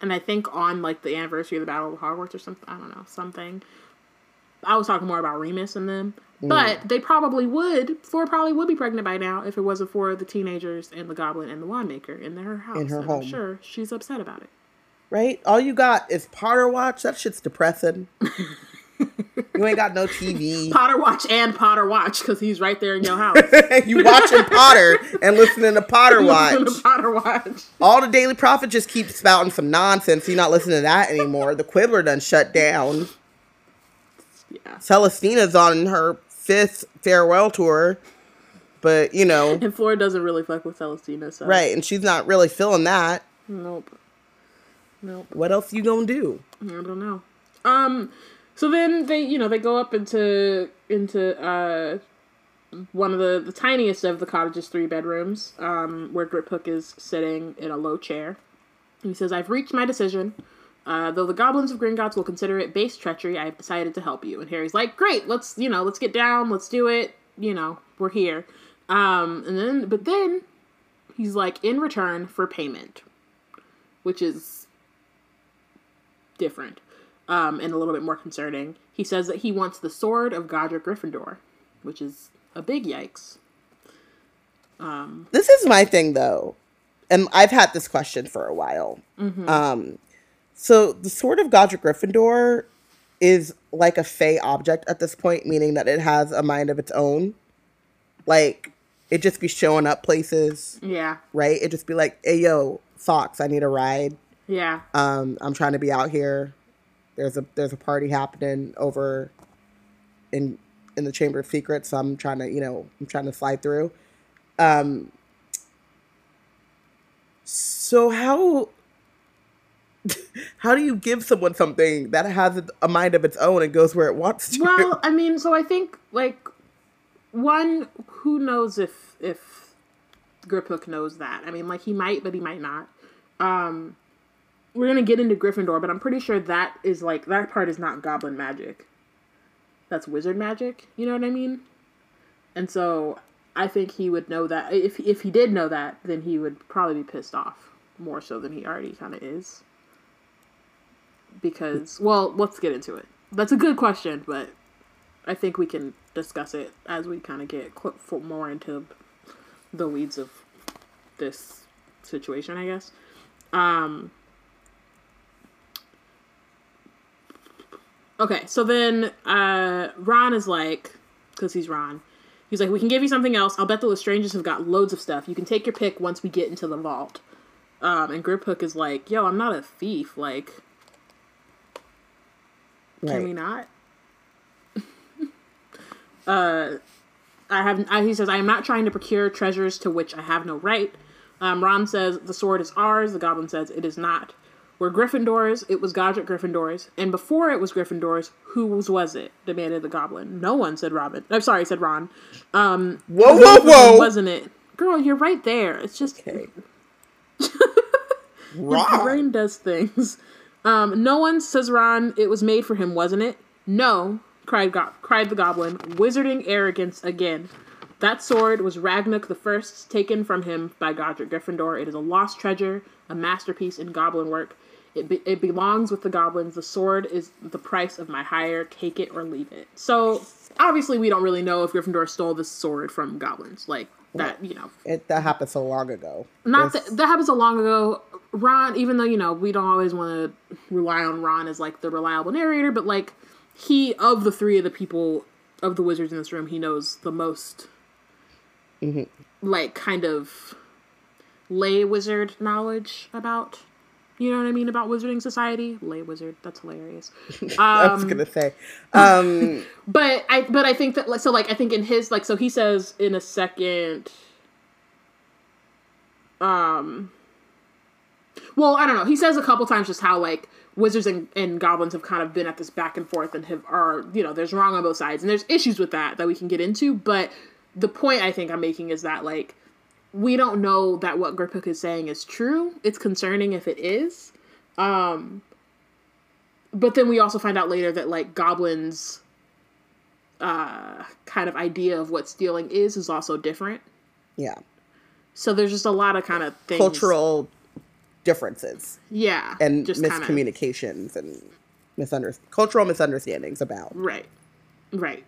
and I think on like the anniversary of the Battle of Hogwarts or something, I don't know, something. I was talking more about Remus and them. Mm. But they probably would, Fleur probably would be pregnant by now if it wasn't for the teenagers and the goblin and the wand maker in her house. In her and home. I'm sure she's upset about it. Right? All you got is Potter Watch. That shit's depressing. You ain't got no TV. Potter Watch and Potter Watch because he's right there in your house. you watching Potter and listening to Potter Watch. Listen to Potter Watch. All the Daily Prophet just keeps spouting some nonsense. You're not listening to that anymore. The Quibbler done shut down. Yeah. Celestina's on her fifth farewell tour, but you know, And Fleur doesn't really fuck with Celestina, so right? And she's not really feeling that. Nope. Nope. What else you gonna do? I don't know. Um, so then they, you know, they go up into into uh one of the the tiniest of the cottage's three bedrooms, um, where Griphook is sitting in a low chair. He says, "I've reached my decision. Uh, though the goblins of Gringotts will consider it base treachery, I have decided to help you." And Harry's like, "Great, let's you know, let's get down, let's do it. You know, we're here." Um, and then, but then he's like, "In return for payment," which is different um, and a little bit more concerning. He says that he wants the sword of Godric Gryffindor, which is a big yikes. This is my thing though, and I've had this question for a while. Um, so the sword of Godric Gryffindor is like a fey object at this point, meaning that it has a mind of its own. Like it just be showing up places, Yeah, right? It just be like, "Hey, yo, Fawkes, I need a ride. Yeah, Um, I'm trying to be out here. There's a there's a party happening over in in the Chamber of Secrets, so I'm trying to you know I'm trying to slide through. Um, so how how do you give someone something that has a mind of its own and goes where it wants to? Well, I mean, so I think like one, who knows if if Griphook knows that? I mean, like he might, but he might not. Um, we're gonna get into Gryffindor, but I'm pretty sure that is like that part is not Goblin magic. That's wizard magic. You know what I mean? And so I think he would know that. If if he did know that, then he would probably be pissed off more so than he already kind of is. Because, well, let's get into it. That's a good question, but I think we can discuss it as we kind of get more into the weeds of this situation, I guess. Um, okay, so then uh, Ron is like, because he's Ron, he's like, we can give you something else. I'll bet the Lestranges have got loads of stuff. You can take your pick once we get into the vault. Um, and Griphook is like, yo, I'm not a thief. Like, can we not? uh, I have. I, he says, I am not trying to procure treasures to which I have no right. Um, Ron says the sword is ours. The Goblin says it is not. We're Gryffindors. It was Godric Gryffindors, and before it was Gryffindors, whose was it? Demanded the Goblin. No one said Robin. I'm sorry, said Ron. Um, Whoa, whoa, whoa! wasn't it? Girl, you're right there. It's just Okay. your brain does things. Um, no one says Ron. It was made for him, wasn't it? No, cried Go- cried the goblin, wizarding arrogance again. That sword was Ragnarok the First, taken from him by Godric Gryffindor. It is a lost treasure, a masterpiece in goblin work. It, be- it belongs with the goblins. The sword is the price of my hire. Take it or leave it. So obviously, we don't really know if Gryffindor stole this sword from goblins. Like that, you know, It, that happened so long ago. not that that happened so long ago. Ron, even though you know we don't always want to rely on Ron as like the reliable narrator, but like he of the three of the people of the wizards in this room, he knows the most, like kind of lay wizard knowledge about. You know what I mean about wizarding society? Lay wizard. That's hilarious. I was gonna say. Um, But I but I think that like so like I think in his like so he says in a second um well, I don't know. He says a couple times just how like wizards and, and goblins have kind of been at this back and forth and have are you know, there's wrong on both sides and there's issues with that that we can get into, but the point I think I'm making is that like we don't know that what Griphook is saying is true. It's concerning if it is. Um but then we also find out later that like goblins uh kind of idea of what stealing is is also different. yeah, So there's just a lot of kind of things cultural differences yeah and just kinda- miscommunications and misunder- cultural misunderstandings about. right right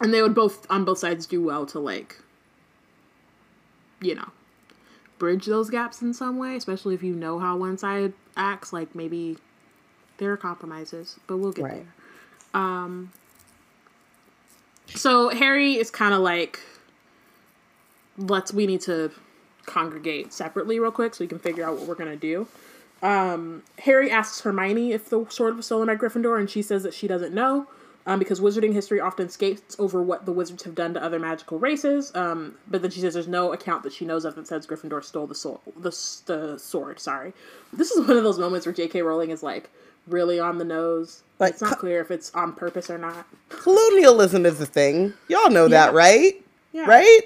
and they would both on both sides do well to like you know bridge those gaps in some way especially if you know how one side acts like maybe there are compromises but we'll get Right. Um, so Harry is kind of like, let's we need to congregate separately real quick so we can figure out what we're gonna do. Um, Harry asks Hermione if the sword was stolen by Gryffindor, and she says that she doesn't know. Um, because wizarding history often skates over what the wizards have done to other magical races. Um, but then she says there's no account that she knows of that says Gryffindor stole the sword. The, the sword. Sorry, this is one of those moments where J.K. Rowling is like really on the nose. Like, it's not clear if it's on purpose or not. Colonialism is a thing. Y'all know that, yeah. right? Yeah. Right?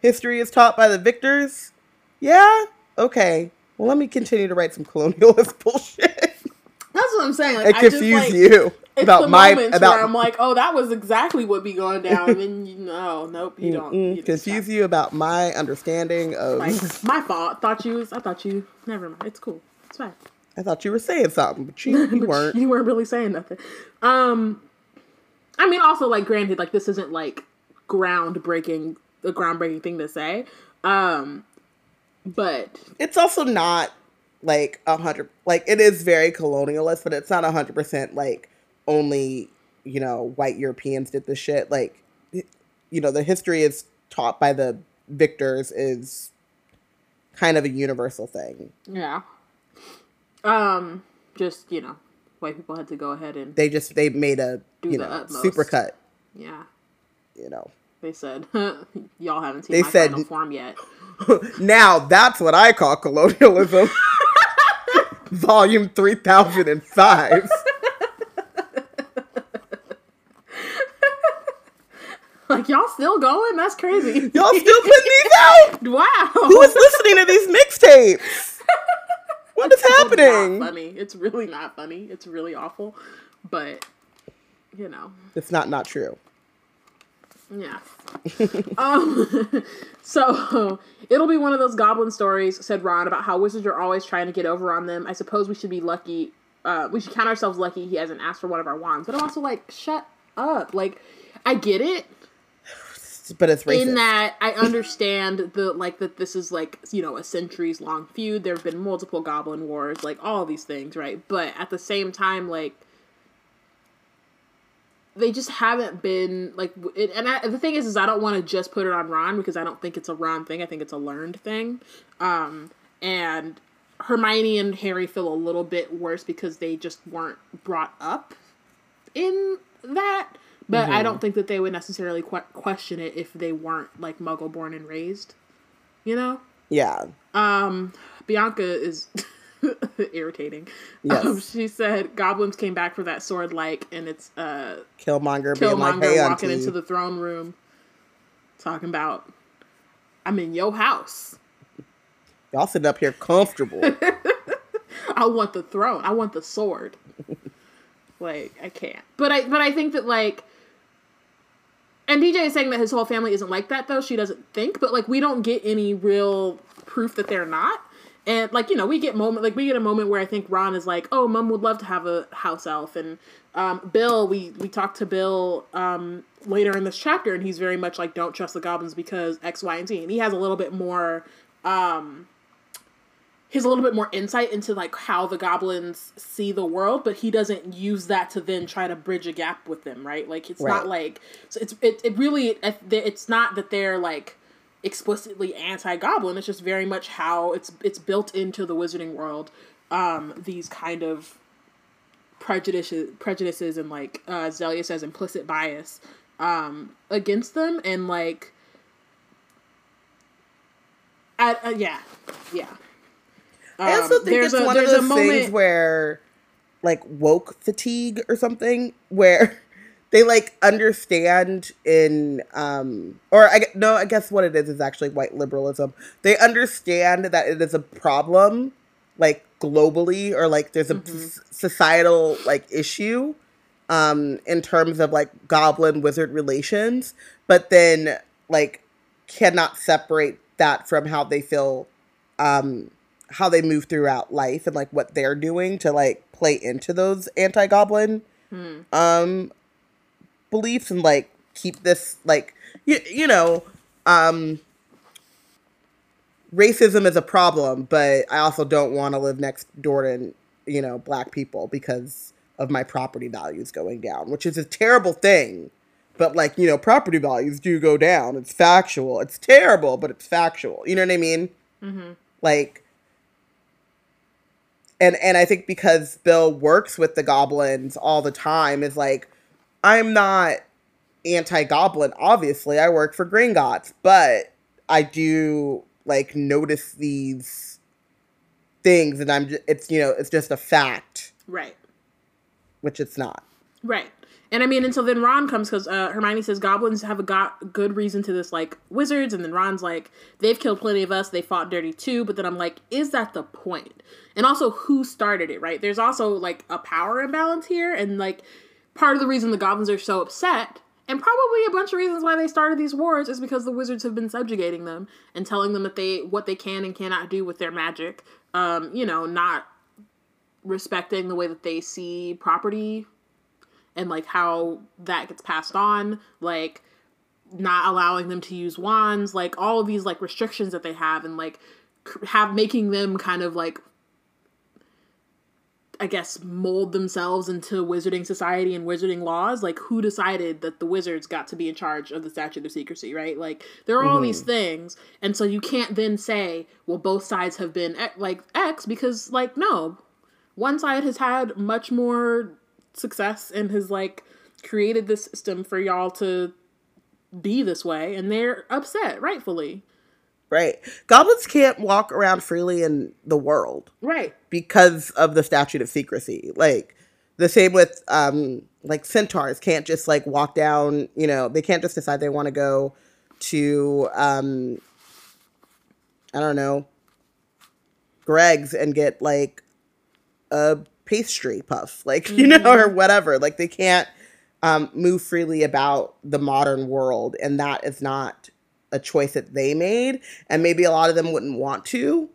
History is taught by the victors. Yeah? Okay. Well, let me continue to write some colonialist bullshit. That's what I'm saying. Like, I confuse just, like, you about my about. I'm like, oh, that was exactly what be going down, and then you know, nope, you don't. You confuse you about my understanding of. Like, my fault. Thought you was. I thought you. Never mind. It's cool. It's fine. I thought you were saying something, but you, you but weren't. You weren't really saying nothing. Um, I mean, also like, granted, like this isn't like groundbreaking, a groundbreaking thing to say. Um, but it's also not like a hundred. Like it is very colonialist, but it's not a hundred percent like only you know white Europeans did this shit. Like you know, the history is taught by the victors is kind of a universal thing. Yeah. Um, just you know, white people had to go ahead and they just they made a you know super cut. Yeah. You know. They said y'all haven't seen they my said, final form yet. now that's what I call colonialism. Volume three thousand and five. Like y'all still going? That's crazy. Y'all still putting these out? Wow. Who is listening to these mixtapes? What is happening? funny. It's really not funny. It's really awful. But you know. It's not not true. Yeah. um so it'll be one of those goblin stories, said Ron, about how wizards are always trying to get over on them. I suppose we should be lucky uh, we should count ourselves lucky he hasn't asked for one of our wands. But I'm also like, shut up. Like, I get it but it's racist. In that I understand the like that this is like you know a centuries long feud. There have been multiple Goblin Wars, like all these things, right? But at the same time, like they just haven't been like it, and I, the thing is is i don't want to just put it on ron because i don't think it's a ron thing i think it's a learned thing um and hermione and harry feel a little bit worse because they just weren't brought up in that but mm-hmm. I don't think that they would necessarily qu- question it if they weren't like Muggle born and raised. You know? Yeah. Um, Bianca is irritating. Yes. Um, she said goblins came back for that sword like and it's uh Killmonger, Killmonger being like, hey, walking auntie. into the throne room talking about I'm in your house. Y'all sitting up here comfortable. I want the throne. I want the sword. like I can't. But I but I think that like and DJ is saying that his whole family isn't like that though. She doesn't think, but like we don't get any real proof that they're not. And like you know, we get moment like we get a moment where I think Ron is like, "Oh, Mom would love to have a house elf," and um, Bill, we we talked to Bill um, later in this chapter, and he's very much like, "Don't trust the goblins because X, Y, and Z," and he has a little bit more um, has a little bit more insight into like how the goblins see the world, but he doesn't use that to then try to bridge a gap with them, right? Like it's right. not like so it's it, it really it's not that they're like explicitly anti-goblin. It's just very much how it's it's built into the wizarding world. Um, these kind of prejudices prejudices and like uh, Zelia says implicit bias um, against them and like. At, uh, yeah, yeah. Um, I also think it's a, one of those things where, like, woke fatigue or something, where they like understand in, um, or I no, I guess what it is is actually white liberalism. They understand that it is a problem, like globally, or like there's a mm-hmm. societal like issue, um, in terms of like goblin wizard relations, but then like cannot separate that from how they feel um how they move throughout life and like what they're doing to like play into those anti-goblin hmm. um beliefs and like keep this like you, you know um racism is a problem but i also don't want to live next door to you know black people because of my property values going down, which is a terrible thing. But like, you know, property values do go down. It's factual. It's terrible, but it's factual. You know what I mean? Mm-hmm. Like, and and I think because Bill works with the goblins all the time, is like, I'm not anti-goblin. Obviously, I work for Gringotts, but I do like notice these things, and I'm. Just, it's you know, it's just a fact, right? Which it's not, right? And I mean, and so then Ron comes because uh, Hermione says goblins have a got good reason to this like wizards, and then Ron's like, they've killed plenty of us, they fought dirty too. But then I'm like, is that the point? And also, who started it? Right? There's also like a power imbalance here, and like part of the reason the goblins are so upset, and probably a bunch of reasons why they started these wars, is because the wizards have been subjugating them and telling them that they what they can and cannot do with their magic. Um, you know, not respecting the way that they see property and like how that gets passed on, like not allowing them to use wands, like all of these like restrictions that they have and like have making them kind of like I guess mold themselves into wizarding society and wizarding laws. Like who decided that the wizards got to be in charge of the statute of secrecy, right? Like there are all mm-hmm. these things, and so you can't then say, well, both sides have been like X because like no, one side has had much more success and has like created this system for y'all to be this way and they're upset rightfully. Right. Goblins can't walk around freely in the world right. because of the statute of secrecy. Like the same with um like centaurs can't just like walk down you know they can't just decide they want to go to um i don't know greg's and get like a pastry puff, like, you know, or mm-hmm. whatever. Like they can't um, move freely about the modern world. And that is not a choice that they made. And maybe a lot of them wouldn't want to,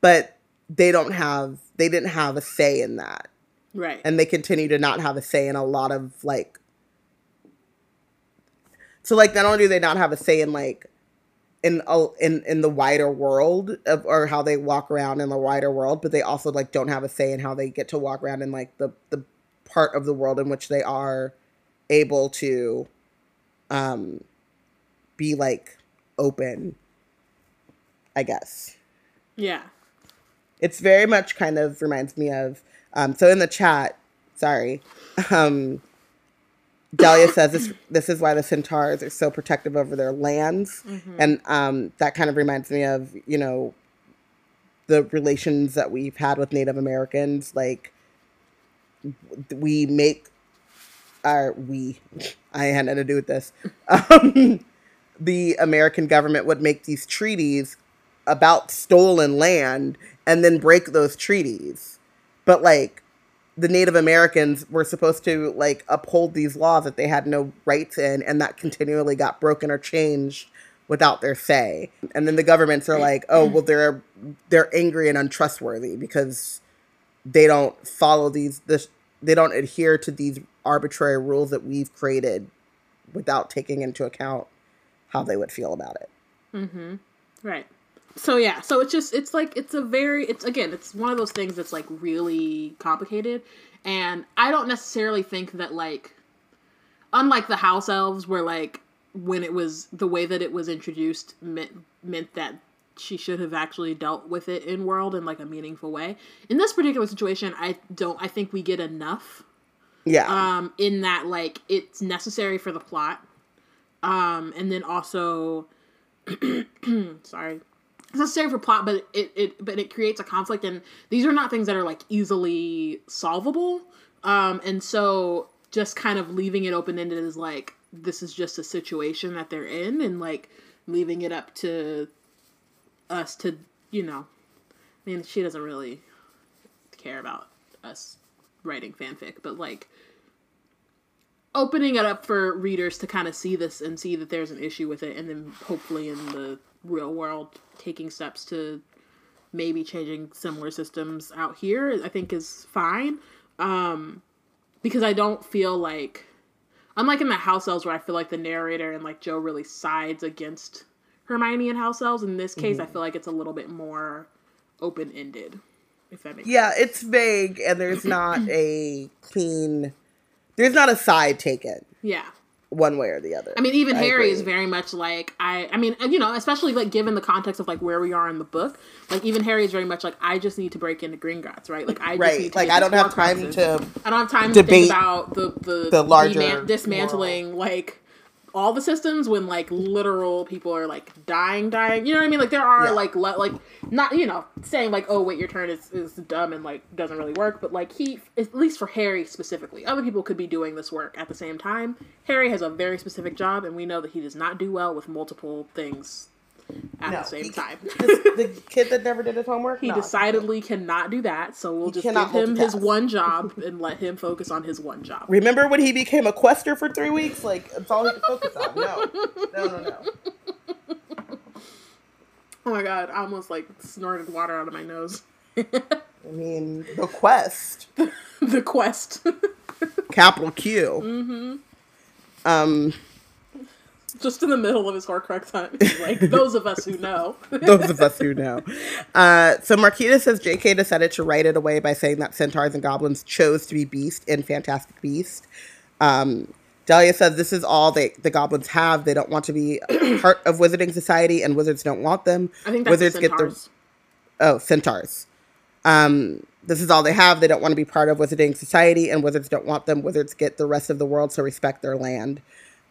but they don't have, they didn't have a say in that. Right. And they continue to not have a say in a lot of like, so like not only do they not have a say in like in in in the wider world of or how they walk around in the wider world, but they also like don't have a say in how they get to walk around in like the the part of the world in which they are able to um be like open I guess. Yeah. It's very much kind of reminds me of um so in the chat, sorry. Um Delia says this this is why the centaurs are so protective over their lands, mm-hmm. and um, that kind of reminds me of you know the relations that we've had with Native Americans. Like we make our we I had nothing to do with this. Um, the American government would make these treaties about stolen land and then break those treaties, but like the Native Americans were supposed to like uphold these laws that they had no rights in, and that continually got broken or changed without their say. And then the governments are like, oh well, they're they're angry and untrustworthy because they don't follow these this they don't adhere to these arbitrary rules that we've created without taking into account how they would feel about it. Mm-hmm. Right so yeah so it's just it's like it's a very it's again it's one of those things that's like really complicated. And i don't necessarily think that like unlike the house elves where like when it was the way that it was introduced meant meant that she should have actually dealt with it in world in like a meaningful way. In this particular situation i don't i think we get enough yeah. um in that like it's necessary for the plot. Um and then also sorry it's necessary for plot, but it, it but it creates a conflict, and these are not things that are like easily solvable. Um, and so just kind of leaving it open ended is like this is just a situation that they're in, and like leaving it up to us to you know, I mean, she doesn't really care about us writing fanfic, but like opening it up for readers to kind of see this and see that there's an issue with it, and then hopefully in the real world taking steps to maybe changing similar systems out here i think is fine um because i don't feel like unlike in the house elves where i feel like the narrator and like joe really sides against hermione and house elves in this case mm-hmm. i feel like it's a little bit more open-ended If that makes Yeah, it's vague and there's not a clean there's not a side taken yeah. One way or the other. I mean, even I Harry is very much like I. I mean, and, you know, especially like given the context of like where we are in the book, like even Harry is very much like I just need to break into Gringotts, right? Like I just need right. to Like I don't have time to I don't have time to debate about the the, the larger dismantling like all the systems when like literal people are like dying, dying. You know what I mean? Like there are Yeah. like le- like not you know saying like oh wait your turn is is dumb and like doesn't really work, but like he at least for Harry specifically, other people could be doing this work at the same time. Harry has a very specific job, and we know that he does not do well with multiple things at No, the same he- time. this, the kid that never did his homework. He No. decidedly cannot do that, so we'll just give him his one job and let him focus on his one job. Remember when he became a quester for three weeks? Like that's all he could focus on. No, no, no, no. Oh my god, I almost like snorted water out of my nose. I mean, the quest, the quest. capital Q. Mm-hmm. Um, just in the middle of his Horcrux hunt. Like, those of us who know. those of us who know. Uh, so Marquita says J.K. decided to write it away by saying that centaurs and goblins chose to be beast in Fantastic Beast. Um, Delia says this is all they the goblins have. They don't want to be part of Wizarding Society, and wizards don't want them. I think that's wizards the get the oh centaurs. Um, this is all they have. They don't want to be part of Wizarding Society, and wizards don't want them. Wizards get the rest of the world, so respect their land.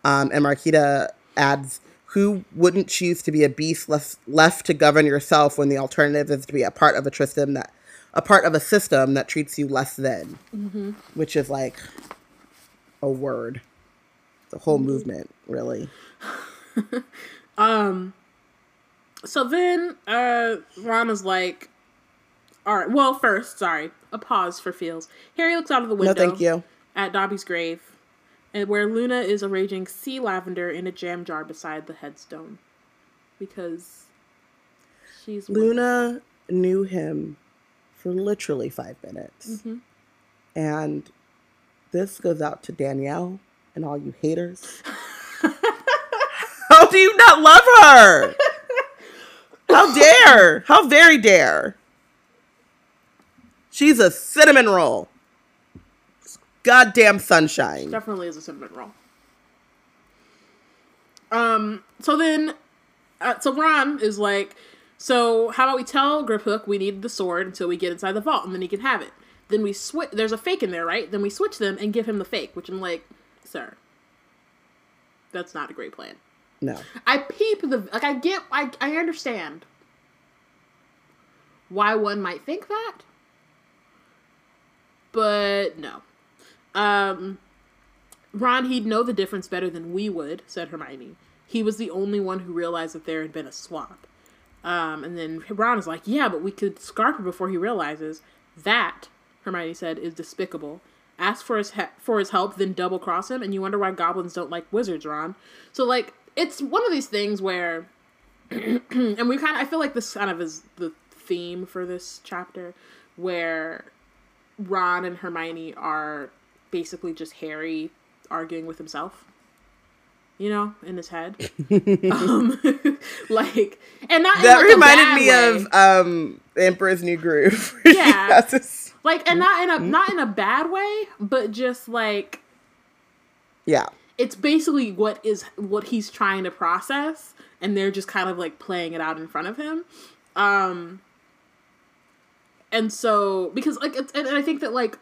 Um, and Marquita adds, "Who wouldn't choose to be a beast left left to govern yourself when the alternative is to be a part of a system that a part of a system that treats you less than?" Which is like a word. The whole movement, really. um So then uh Ron is like Alright, well first, sorry. A pause for feels. Harry looks out of the window No, thank you. at Dobby's grave, and where Luna is arranging sea lavender in a jam jar beside the headstone. Because she's Luna knew him for literally five minutes. Mm-hmm. And this goes out to Danielle and all you haters. How do you not love her? How dare? How very dare? She's a cinnamon roll. Goddamn sunshine. definitely is a cinnamon roll. Um. So then, uh, so Ron is like, so how about we tell Griphook we need the sword until we get inside the vault, and then he can have it. Then we switch. There's a fake in there, right? Then we switch them and give him the fake, which I'm like, sir, that's not a great plan. No. I peep the like. I get. I I understand why one might think that, but no. Um, Ron, he'd know the difference better than we would," said Hermione. He was the only one who realized that there had been a swap. Um, and then Ron is like, "Yeah, but we could scarp before he realizes that." Hermione said, "is despicable." Ask for his he- for his help, then double cross him, and you wonder why goblins don't like wizards, Ron. So like, it's one of these things where, and we kind of I feel like this kind of is the theme for this chapter, where Ron and Hermione are basically just Harry arguing with himself. You know, in his head. um, like, and not in, That like, a reminded me way. of um Emperor's New Groove. Yeah. Just- like, and not in a not in a bad way, but just like yeah. it's basically what is what he's trying to process and they're just kind of like playing it out in front of him um and so because like it's, and i think that like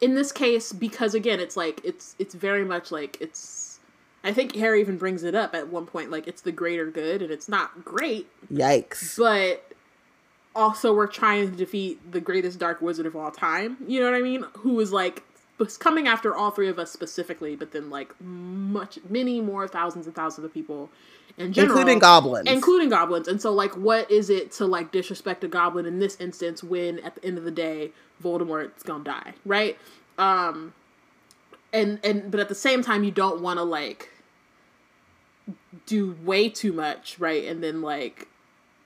in this case because again it's like it's it's very much like it's i think harry even brings it up at one point like it's the greater good and it's not great Yikes. but also we're trying to defeat the greatest dark wizard of all time. You know what I mean? Who is like was coming after all three of us specifically, but then like much many more thousands and thousands of people in general, Including goblins. including goblins. And so like, what is it to like disrespect a goblin in this instance when at the end of the day Voldemort's gonna die, right? Um, and and but at the same time, you don't want to like do way too much, right? And then like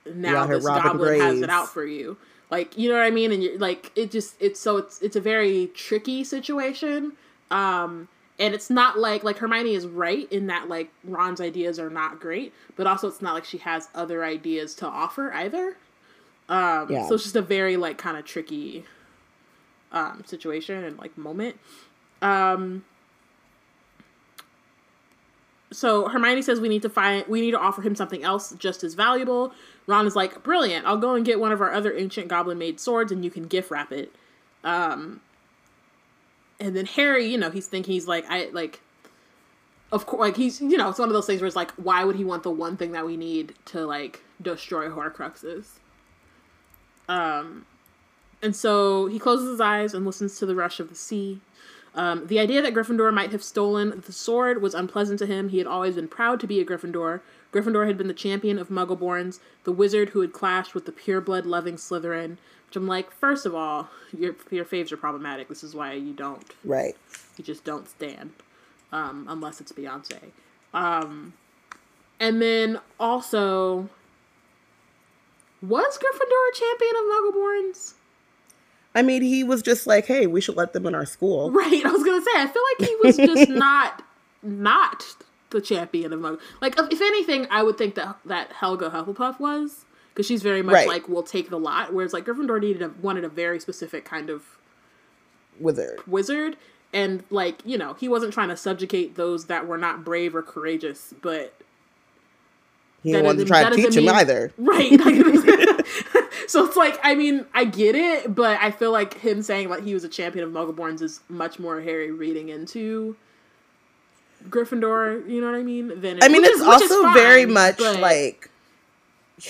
now this goblin has it out for you. Like, you know what I mean? And you're like it just it's so it's it's a very tricky situation. Um and it's not like like Hermione is right in that like Ron's ideas are not great, but also it's not like she has other ideas to offer either. Um, Yeah. So it's just a very like kind of tricky um, situation and like moment. Um, so Hermione says we need to find we need to offer him something else just as valuable. Ron is like, brilliant. I'll go and get one of our other ancient goblin made swords and you can gift wrap it. Um, and then Harry, you know, he's thinking he's like I like of course like he's you know, it's one of those things where it's like why would he want the one thing that we need to like destroy Horcruxes? Um and so he closes his eyes and listens to the rush of the sea. Um, the idea that Gryffindor might have stolen the sword was unpleasant to him. He had always been proud to be a Gryffindor. Gryffindor had been the champion of Muggleborns, the wizard who had clashed with the pureblood loving Slytherin. Which I'm like, first of all, your your faves are problematic. This is why you don't Right. you just don't stand um, unless it's Beyonce. Um, and then also, was Gryffindor a champion of Muggleborns? I mean, he was just like, hey, we should let them in our school. Right. I was gonna say. I feel like he was just not not the champion of Muggle. Like, if if anything, I would think that that Helga Hufflepuff was because she's very much Right. like we'll take the lot. Whereas like Gryffindor needed a, wanted a very specific kind of Wizard. wizard and like you know he wasn't trying to subjugate those that were not brave or courageous but He didn't want to try to teach him mean- either. right so it's like i mean i get it but i feel like him saying like he was a champion of muggleborns is much more harry reading into gryffindor you know what i mean than I mean, it's is- also very much like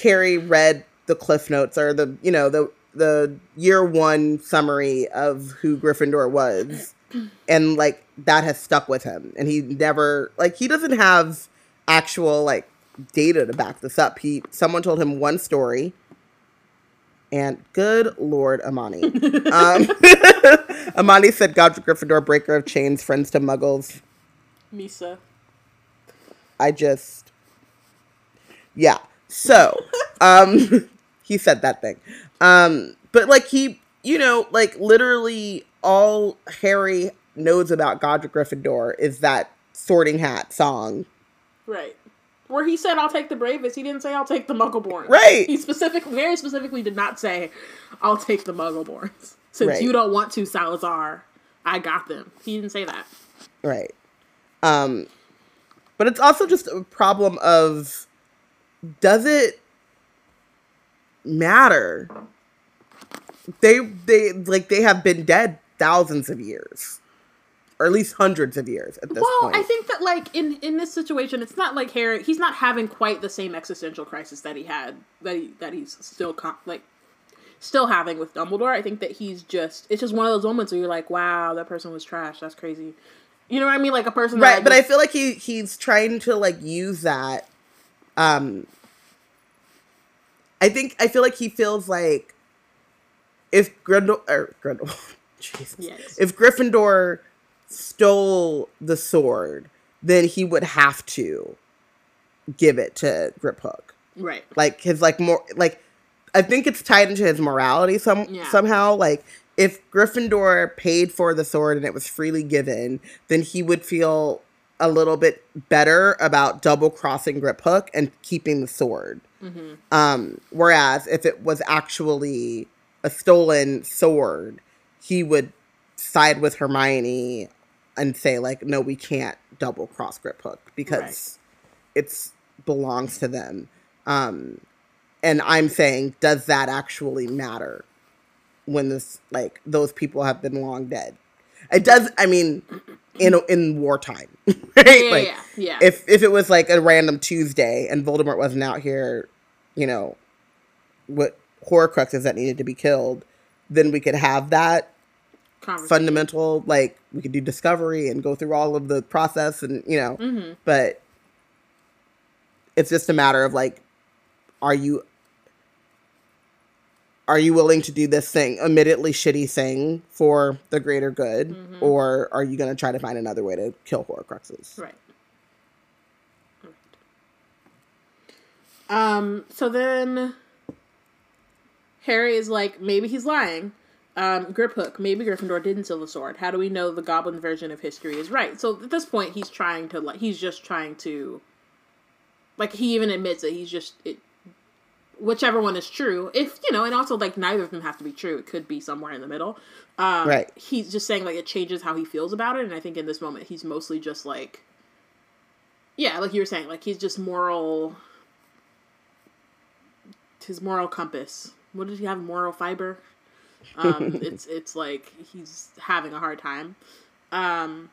Harry read the cliff notes or the you know the the year one summary of who Gryffindor was, and like that has stuck with him, and he never like he doesn't have actual like data to back this up. He someone told him one story. And good Lord, Amani. um, Amani said, Godric Gryffindor, breaker of chains, friends to muggles. misa I just yeah. So, um he said that thing. Um but like he, you know, like literally all Harry knows about Godric Gryffindor is that Sorting Hat song. right where he said i'll take the bravest he didn't say i'll take the muggleborns Right. he specifically very specifically did not say i'll take the muggleborns since Right. you don't want to salazar i got them he didn't say that Right. Um but it's also just a problem of does it matter? They they like they have been dead thousands of years. Or at least hundreds of years at this well point. Well, I think that like in in this situation it's not like harry he's not having quite the same existential crisis that he had that he that he's still con- like still having with dumbledore i think that he's just it's just one of those moments where you're like wow that person was trash that's crazy you know what i mean like a person right that but i feel like he he's trying to like use that um i think i feel like he feels like if grendel or grendel jesus Yes. if gryffindor stole the sword then he would have to give it to Griphook. right like his like more like I think it's tied into his morality some Yeah. somehow. Like if Gryffindor paid for the sword and it was freely given, then he would feel a little bit better about double crossing Griphook and keeping the sword. Mm-hmm. Um, whereas if it was actually a stolen sword, he would side with Hermione and say like, "No, we can't double cross Griphook because it's belongs to them." Um, and I'm saying, does that actually matter when this like those people have been long dead? It does. I mean, in in wartime, right? yeah like, yeah yeah if if it was like a random Tuesday and Voldemort wasn't out here, you know, what Horcruxes that needed to be killed, then we could have that fundamental like we could do discovery and go through all of the process and you know, Mhm. but it's just a matter of like, are you are you willing to do this thing, admittedly shitty thing for the greater good, Mhm. or are you going to try to find another way to kill Horcruxes? Right. Um, so then Harry is like, maybe he's lying. Um, Griphook, maybe Gryffindor didn't steal the sword. How do we know the goblin version of history is right? So at this point, he's trying to like, he's just trying to, like, he even admits that he's just it. Whichever one is true. If you know, and also like neither of them have to be true. It could be somewhere in the middle. Um, Right. He's just saying like it changes how he feels about it, and I think in this moment he's mostly just like, yeah, like you were saying, like he's just moral. His moral compass. What did he have? Moral fiber. Um, it's it's like he's having a hard time. Um,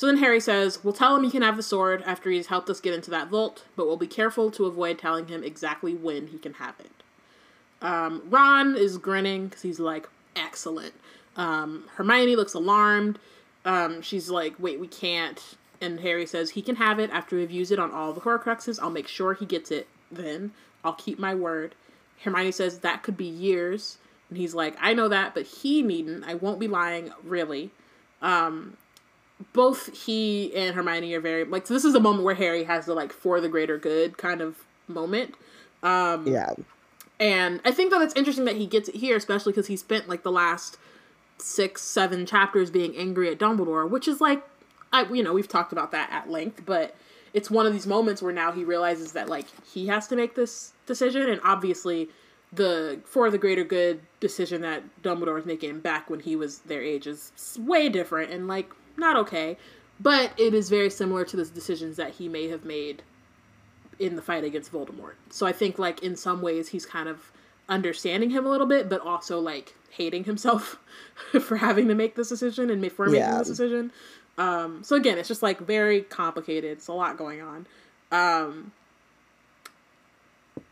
so then Harry says, We'll tell him he can have the sword after he's helped us get into that vault, but we'll be careful to avoid telling him exactly when he can have it. Um, Ron is grinning because he's like, Excellent. Um, Hermione looks alarmed. Um, she's like, Wait, we can't. And Harry says, He can have it after we've used it on all the Horcruxes. I'll make sure he gets it then. I'll keep my word. Hermione says, That could be years. And he's like, I know that, but he needn't. I won't be lying, really both he and Hermione are very like so this is a moment where Harry has the like for the greater good kind of moment. Um Yeah. And I think that it's interesting that he gets it here, especially because he spent like the last six, seven chapters being angry at Dumbledore, which is like, I you know we've talked about that at length, but it's one of these moments where now he realizes that like he has to make this decision, and obviously the for the greater good decision that Dumbledore was making back when he was their age is way different and like not okay, but it is very similar to the decisions that he may have made in the fight against Voldemort. So I think like in some ways he's kind of understanding him a little bit, but also like hating himself for having to make this decision and for making Yeah. this decision. Um, so again, it's just like very complicated. It's a lot going on. Um,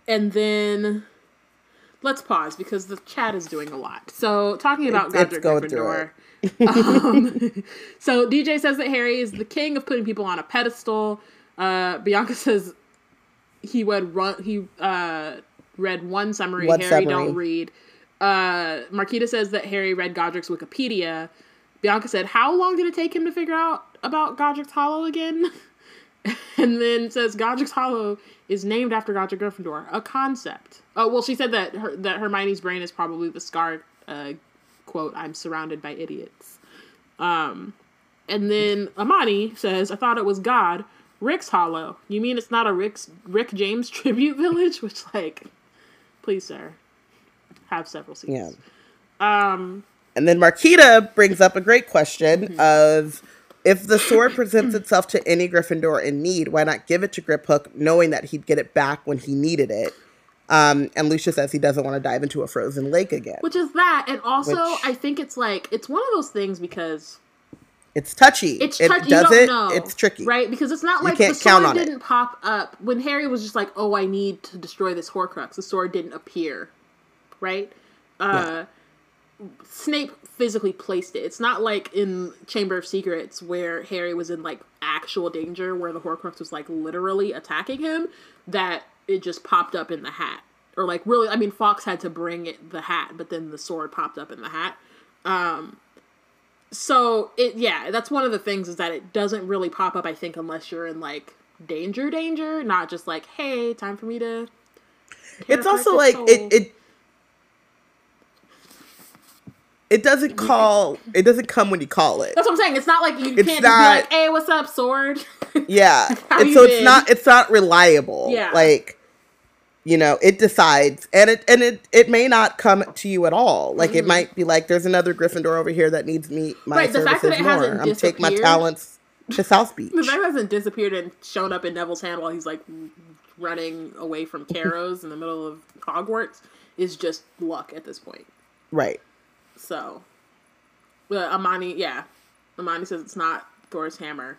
and then let's pause because the chat is doing a lot. So talking about Godric Gryffindor. Um, so DJ says that Harry is the king of putting people on a pedestal. Uh, Bianca says he read run he uh, read one summary. One Harry summary. don't read. Uh, Marquita says that Harry read Godric's Wikipedia. Bianca said, "How long did it take him to figure out about Godric's Hollow again?" and then says Godric's Hollow is named after Godric Gryffindor, a concept. Oh well, she said that her, that Hermione's brain is probably the scar. Uh, quote: "I'm surrounded by idiots." Um, and then Amani says, "I thought it was God." Rick's Hollow. You mean it's not a Rick's Rick James tribute village? Which, like, please, sir, have several seats. Yeah. Um, And then Marquita brings up a great question Mm-hmm. of if the sword presents itself to any Gryffindor in need, why not give it to Griphook, knowing that he'd get it back when he needed it? Um, and Lucia says he doesn't want to dive into a frozen lake again. which is that, and also Which- I think it's like it's one of those things because It's touchy. it's it does it. know, It's tricky. right? Because it's not like the sword on it. didn't pop up when Harry was just like, "Oh, I need to destroy this Horcrux." The sword didn't appear, right? Uh, Snape physically placed it. It's not like in Chamber of Secrets where Harry was in like actual danger, where the Horcrux was like literally attacking him. That it just popped up in the hat, or like really, I mean, Fawkes had to bring it the hat, but then the sword popped up in the hat. Um, so it yeah, that's one of the things is that it doesn't really pop up. I think unless you're in like danger, danger, not just like hey, time for me to. It's also like soul. it, it it doesn't call it doesn't come when you call it. That's what I'm saying. It's not like you It's can't not- just be like, "Hey, what's up, sword?" Yeah. And so it's been? not it's not reliable. Yeah. Like you know, it decides and it and it it may not come to you at all. Like it might be like there's another Gryffindor over here that needs me my Mm-hmm. Right, the fact services that it hasn't more. I'm take my talents to South Beach. the fact hasn't disappeared and shown up in Neville's hand while he's like running away from Carrows in the middle of Hogwarts is just luck at this point. right. So, but Amani, yeah, Amani says it's not Thor's hammer.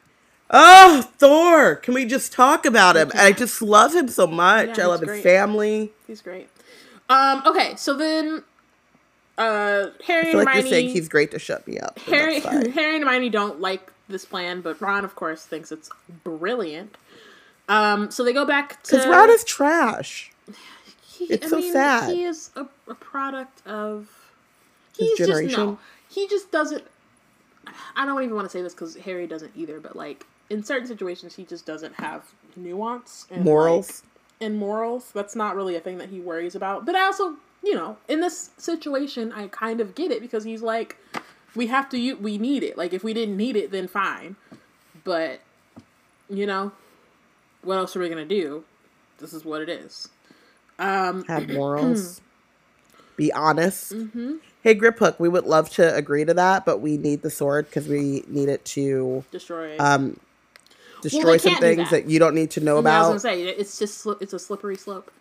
Oh, Thor! Can we just talk about him? I just love him so much. Yeah, I love he's his family. He's great. Um, okay, so then uh Harry I and feel like Hermione you're saying he's great to shut me up. Harry. Harry and Hermione don't like this plan, but Ron of course thinks it's brilliant. Um, so they go back to Because Ron is trash. he, it's so sad. He is a, a product of His he's just generation? no. He just doesn't. I don't even want to say this because Harry doesn't either. But like in certain situations, he just doesn't have nuance and Morals. like, and morals. That's not really a thing that he worries about. But I also, you know, in this situation, I kind of get it because he's like, we have to. We need it. Like if we didn't need it, then fine. But you know, what else are we gonna do? This is what it is. Um, Have morals. Be honest. Mm-hmm. Hey, Griphook, we would love to agree to that, but we need the sword because we need it to destroy. um, destroy some things that. that. you don't need to know about. I was gonna say it's just it's a slippery slope.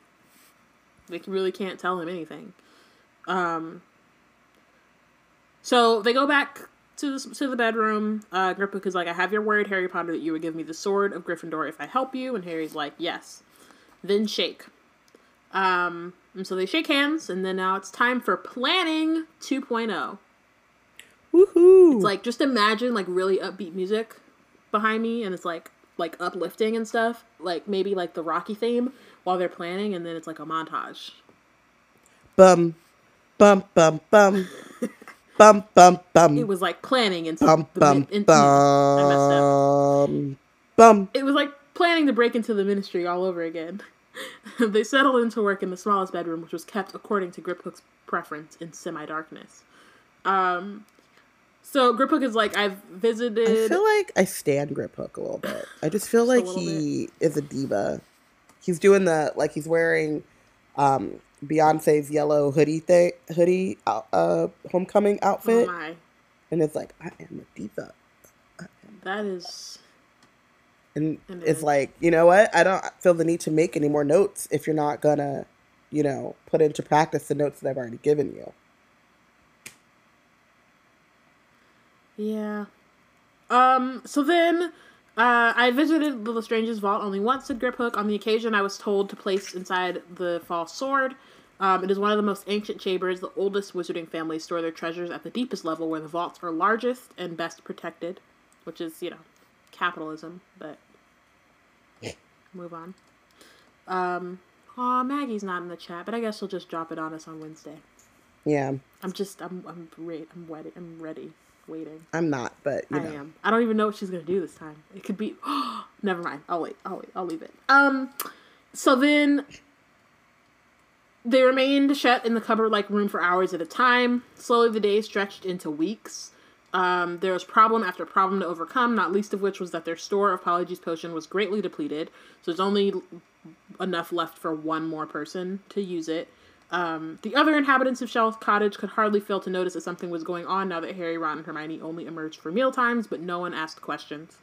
They really can't tell him anything. Um. So they go back to the, to the bedroom. Uh, Griphook is like, "I have your word, Harry Potter, that you would give me the sword of Gryffindor if I help you." And Harry's like, "Yes." Then shake. Um. And so they shake hands, and then now it's time for planning 2.0. Woohoo! It's like just imagine like really upbeat music behind me and it's like like uplifting and stuff. Like maybe like the Rocky theme while they're planning and then it's like a montage. bum, bum, bum, bum, bum, bum, bum, It was like planning into bum, the bum, min- into- I bum, bum. It was like planning to break into the ministry all over again. they settled into work in the smallest bedroom, which was kept according to Griphook's preference in semi-darkness. Um, so Griphook is like, I've visited. I feel like I stand Griphook a little bit. I just feel Just like he is a diva. He's doing the like he's wearing um Beyonce's yellow hoodie thing, hoodie uh, uh homecoming oh outfit, my, and it's like I am a diva. that is And And it's like, you know what? I don't feel the need to make any more notes if you're not gonna, you know, put into practice the notes that I've already given you. Yeah. Um, so then uh, I visited the Lestrange's vault only once, said Griphook. On the occasion, I was told to place inside the false sword. Um, it is one of the most ancient chambers. The oldest wizarding families store their treasures at the deepest level where the vaults are largest and best protected, which is, you know, capitalism, but move on. Um, aw, Maggie's not in the chat, but I guess she'll just drop it on us on Wednesday. Yeah, I'm just, I'm, I'm, re- I'm ready, I'm ready, waiting. I'm not, but you I know. am. I don't even know what she's gonna do this time. It could be. never mind. I'll wait. I'll wait. I'll leave it. Um. So then, they remained shut in the cupboard-like room for hours at a time. Slowly, the days stretched into weeks. Um, there was problem after problem to overcome, not least of which was that their store of Polyjuice potion was greatly depleted. So there's only enough left for one more person to use it. Um, the other inhabitants of Shell Cottage could hardly fail to notice that something was going on now that Harry, Ron, and Hermione only emerged for meal times, but no one asked questions.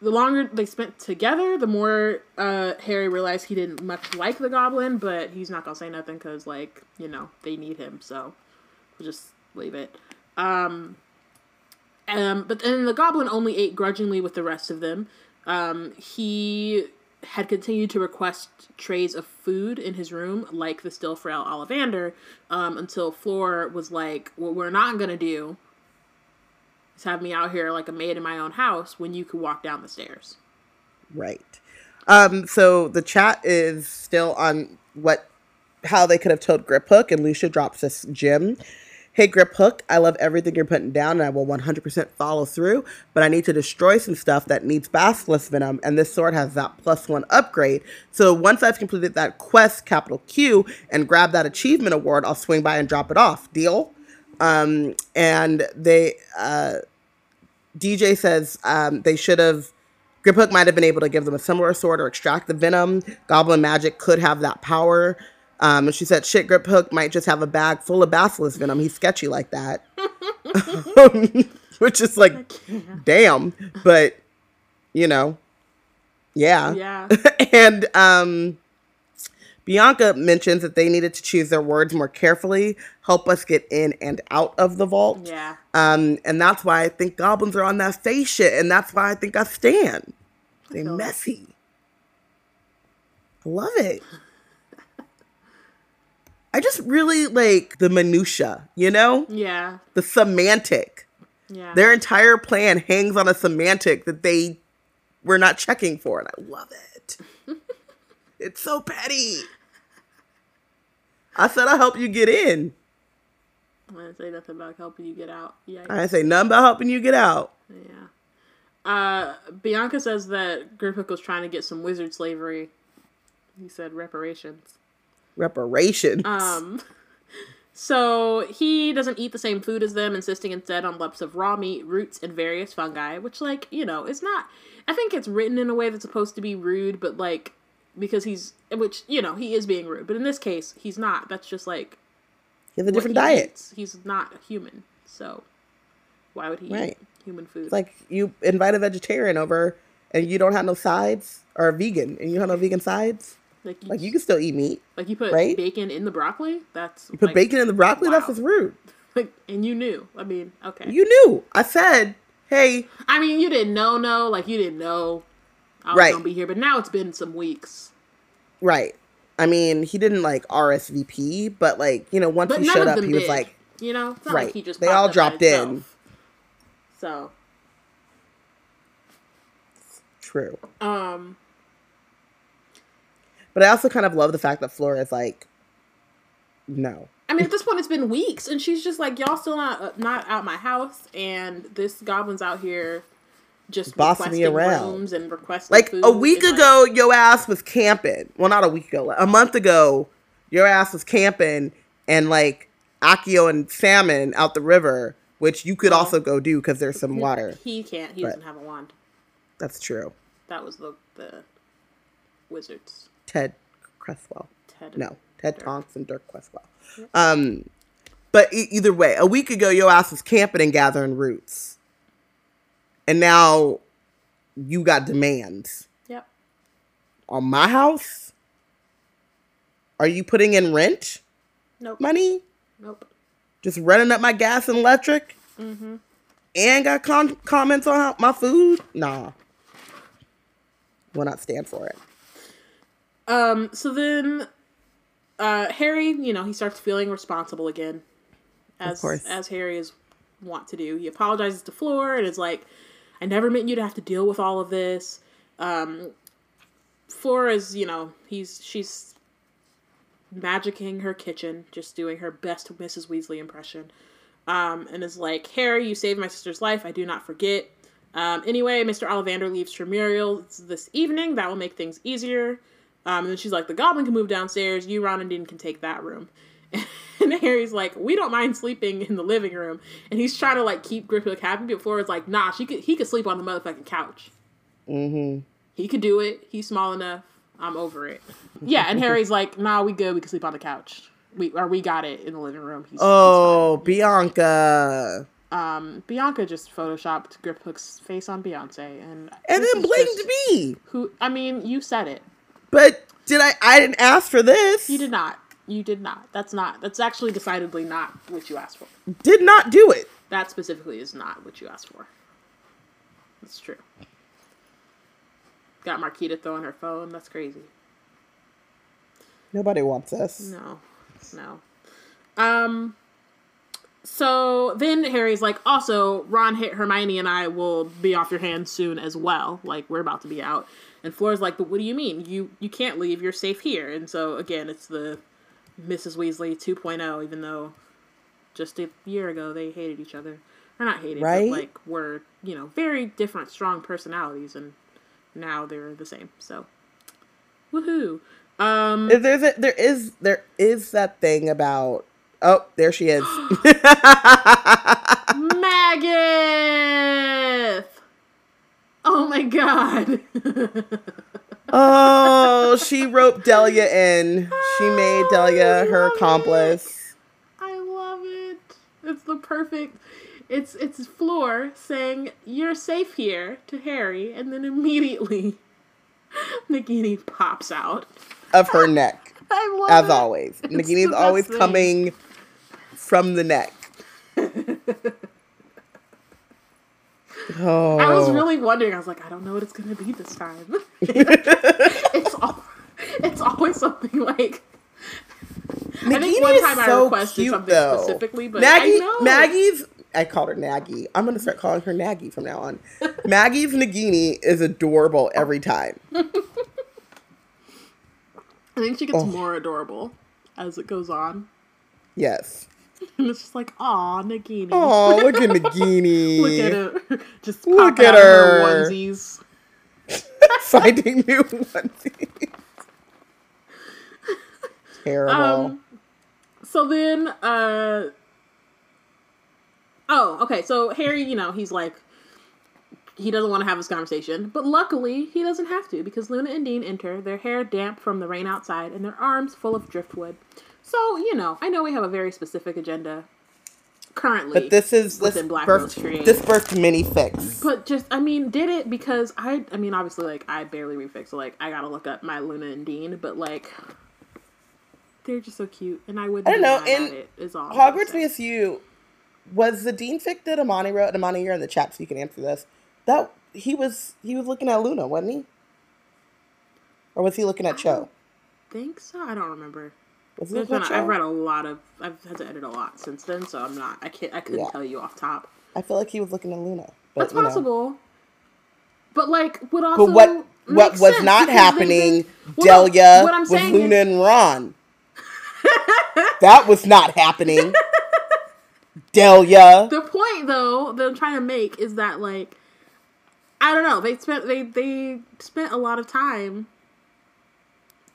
The longer they spent together, the more uh, Harry realized he didn't much like the goblin, but he's not gonna say nothing because, like, you know, they need him, so we'll just leave it. Um, um, but then the goblin only ate grudgingly with the rest of them. Um, he had continued to request trays of food in his room, like the still frail Ollivander, um, until Fleur was like, "What we're not gonna do is have me out here like a maid in my own house when you could walk down the stairs." Right. Um, so the chat is still on what how they could have told Griphook, and Lucia drops this gem. Hey Griphook, I love everything you're putting down, and I will 100% follow through. But I need to destroy some stuff that needs basilisk venom, and this sword has that plus one upgrade. So once I've completed that quest, capital Q, and grab that achievement award, I'll swing by and drop it off. Deal? Um, and they uh, DJ says um, they should have. Griphook might have been able to give them a similar sword or extract the venom. Goblin magic could have that power. Um, and she said, shit, Griphook might just have a bag full of basilisk venom. He's sketchy like that. Which is like, damn. But, you know, yeah. Yeah. and um, Bianca mentions that they needed to choose their words more carefully, help us get in and out of the vault. Yeah. Um, and that's why I think goblins are on that face shit, and that's why I think I stand. They're messy. I love it. I just really like the minutia, you know, Yeah. the semantic. Yeah. Their entire plan hangs on a semantic that they were not checking for, and I love it. it's so petty. I said I'll help you get in. I didn't say nothing about helping you get out. Yeah. I didn't say nothing about helping you get out. Yeah. Uh, Bianca says that Griphook was trying to get some wizard slavery. He said reparations. Reparations. Um, so he doesn't eat the same food as them, insisting instead on lumps of raw meat, roots, and various fungi, which, like, you know, it's not. I think it's written in a way that's supposed to be rude, but, like, because he's which you know he is being rude, but in this case he's not. That's just like He has a different he diet. eats. He's not a human, so why would he Right. eat human food? It's like you invite a vegetarian over and you don't have no sides or a vegan and you don't have no vegan sides. Like you, Like you can still eat meat. like you put right? bacon in the broccoli. That's You put like, bacon in the broccoli, that's wow. just rude. Like, and you knew. I mean, okay. You knew. I said, hey, I mean, you didn't know, no. Like you didn't know I was Right. gonna be here, but now it's been some weeks. right. I mean, he didn't like RSVP, but like, you know, once But he showed up, he was like, you know, Right. like he just They all dropped in. So, true. um, But I also kind of love the fact that Flora is like, no. I mean, at this point, it's been weeks, and she's just like, "Y'all still not uh, not out my house, and this goblin's out here just Bossing me around. rooms and requesting Like food a week and, like- ago, your ass was camping. Well, not a week ago. like, A month ago, your ass was camping and like Accio and salmon out the river, which you could also go do because there's some water. He can't. He But- doesn't have a wand. That's true. That was the the wizards. Ted Cresswell. Ted. No, Ted Tonks and Dirk Cresswell. Um, but e- either way, a week ago, your ass was camping and gathering roots, and now you got demands Yep. on my house. Are you putting in rent Nope. money? Nope. Just running up my gas and electric, Mm-hmm. and got con- comments on how- my food? Nah, will not stand for it. Um. So then, uh, Harry, you know, he starts feeling responsible again, as course. as Harry is want to do. He apologizes to Fleur and is like, "I never meant you to have to deal with all of this." Um, Fleur is, you know, he's she's magicking her kitchen, just doing her best Mrs. Weasley impression, um, and is like, "Harry, you saved my sister's life. I do not forget." Um, anyway, Mr. Ollivander leaves for Muriel this evening. That will make things easier. Um, and then she's like, the goblin can move downstairs. You, Ron, and Dean can take that room. And Harry's like, we don't mind sleeping in the living room. And he's trying to like keep Griphook happy. But Flora's like, nah, she could he could sleep on the motherfucking couch. Mm-hmm. He could do it. He's small enough. I'm over it. Yeah, and Harry's like, nah, we good. We can sleep on the couch. We or we got it in the living room. He's, Oh, Bianca. he's fine. um, Bianca just photoshopped Griphook's face on Beyonce, and And then blamed just- me. Who? I mean, you said it. But did I? I didn't ask for this. You did not. You did not. That's not. That's actually decidedly not what you asked for. Did not do it. That specifically is not what you asked for. That's true. Got Marquita throwing her phone. That's crazy. Nobody wants us. No, no. Um. So then Harry's like, also, Ron, Her- Hermione, and I will be off your hands soon as well. Like we're about to be out. And Flora's like, but what do you mean? You you can't leave. You're safe here. And so again, it's the Mrs. Weasley 2.0. Even though just a year ago they hated each other, or not hated, Right. but like were you know very different, strong personalities, and now they're the same. So, woohoo! Um, There's a, there is there is that thing about oh there she is. Maggot! Oh my god. oh, she roped Delia in. She made Delia oh, her love accomplice. I love it. It's the perfect. It's it's Fleur saying you're safe here to Harry, and then immediately Nagini pops out. Of her neck, I love it. as it. always. Nagini's always thing. coming from the neck. Oh, I was oh. really wondering. I was like, I don't know what it's gonna be this time. it's all, it's always something like. I think one time I so requested cute, something though. specifically, but Maggie, I know Maggie's. I called her Naggy. I'm gonna start calling her Naggy from now on. Maggie's Nagini is adorable every time. I think she gets Oh. more adorable as it goes on, Yes. and it's just like, aw, Nagini. Oh, look at Nagini. Look at her, just Look at her her. onesies. Finding new onesies. Terrible. Um, so then, uh, oh, okay. So Harry, you know, he's like he doesn't want to have this conversation, but luckily he doesn't have to because Luna and Dean enter, their hair damp from the rain outside and their arms full of driftwood. So, you know, I know we have a very specific agenda currently. But this is this Black birth, this birth mini fix. But just, I mean, did it because I, I mean, obviously, like, I barely refix, so, like, I gotta look up my Luna and Dean, but, like, they're just so cute, and I wouldn't I don't know, in it, is all Hogwarts. BSU was the Dean fic that Amani wrote. And Amani, you're in the chat, so you can answer this. That he was he was looking at Luna, wasn't he? Or was he looking at Cho? think so? I don't remember. Was he There's looking I've read a lot of, I've had to edit a lot since then, so I'm not, I can't, I couldn't Yeah. tell you off top. I feel like he was looking at Luna. But, That's you know. possible. But like, what also But what what was not happening, well, Delia, what I'm was saying Luna is- and Ron. that was not happening. Delia. The point though that I'm trying to make is that like, I don't know. They spent they they spent a lot of time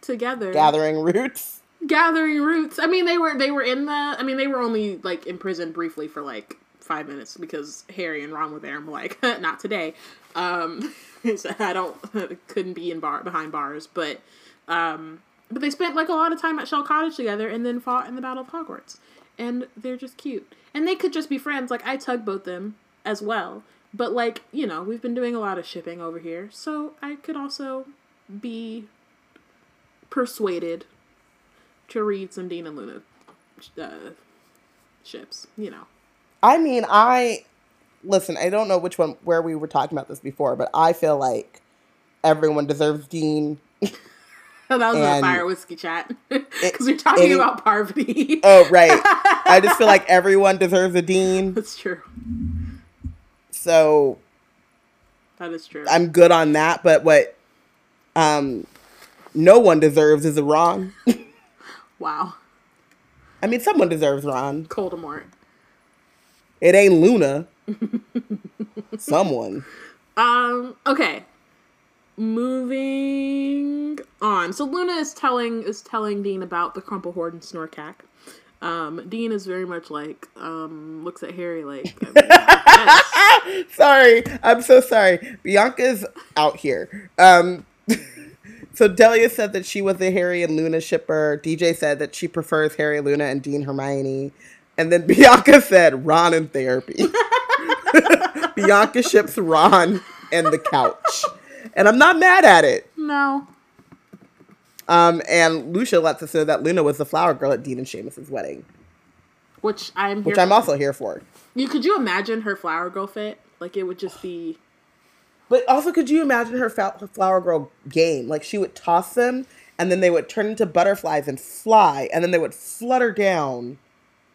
together Gathering roots. Gathering roots. I mean, they were they were in the. I mean, they were only like in prison briefly for like five minutes because Harry and Ron were there and were like, not today. Um, so I don't couldn't be in bar behind bars, but um, but they spent like a lot of time at Shell Cottage together and then fought in the Battle of Hogwarts, and they're just cute. And they could just be friends. Like I tugboat them as well. But like you know, we've been doing a lot of shipping over here, so I could also be persuaded to read some Dean and Luna uh, ships. You know, I mean, I listen. I don't know which one where we were talking about this before, but I feel like everyone deserves Dean. that was a fire whiskey chat because we're talking any- about Parvati. Oh, right. I just feel like everyone deserves a Dean. That's true. So That is true. I'm good on that. But what um no one deserves is a Ron. Wow, I mean, someone deserves Ron. Coldemort. It ain't Luna. Someone. Um. Okay. Moving on. So Luna is telling is telling Dean about the Crumple-Horned and Snorkack. Um, Dean is very much like um looks at Harry like I mean, sorry. I'm so sorry. Bianca's out here. Um so Delia said that she was a Harry and Luna shipper. DJ said that she prefers Harry, Luna, and Dean Hermione. And then Bianca said Ron in therapy. Bianca ships Ron and the couch. And I'm not mad at it. no. Um, and Lucia lets us know that Luna was the flower girl at Dean and Seamus's wedding, Which I'm here which I'm for. also here for. You could you imagine her flower girl fit? Like it would just be But also, could you imagine her flower girl game? Like she would toss them, and then they would turn into butterflies and fly, and then they would flutter down,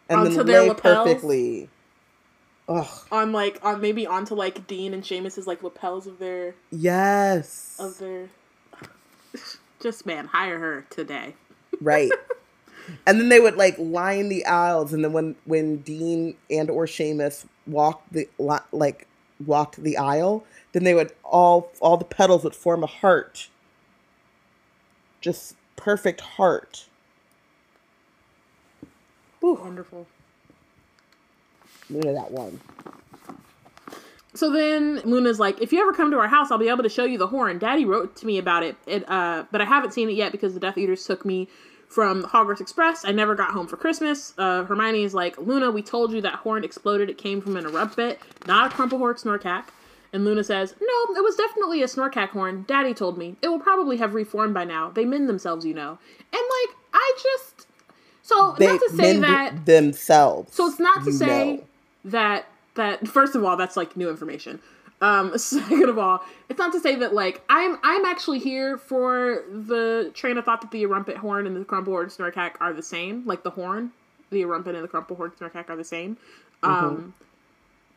and Onto then their lay lapels? perfectly. Ugh, on like on maybe onto like Dean and Seamus's like lapels of their yes, of their. Just man, hire her today. right. and then they would like line the aisles, and then when when Dean and or Seamus walked the like walked the aisle, then they would all all the petals would form a heart. Just perfect heart. Wonderful. Luna that one. So then Luna's like, if you ever come to our house, I'll be able to show you the horn. Daddy wrote to me about it, it uh, but I haven't seen it yet because the Death Eaters took me from Hogwarts Express. I never got home for Christmas. Uh, Hermione is like, Luna, we told you that horn exploded. It came from an Erumpent, not a Crumple-Horned Snorkack. And Luna says, No, it was definitely a Snorkack horn. Daddy told me. It will probably have reformed by now. They mend themselves, you know. And like, I just. So, They not to say mend that. themselves. So it's not to say know. that that first of all that's like new information. Um, second of all, it's not to say that like I'm I'm actually here for the train of thought that the Erumpent horn and the Crumple horn Snorkack are the same. Like the horn, the Erumpent and the Crumple horn Snorkack are the same. Um,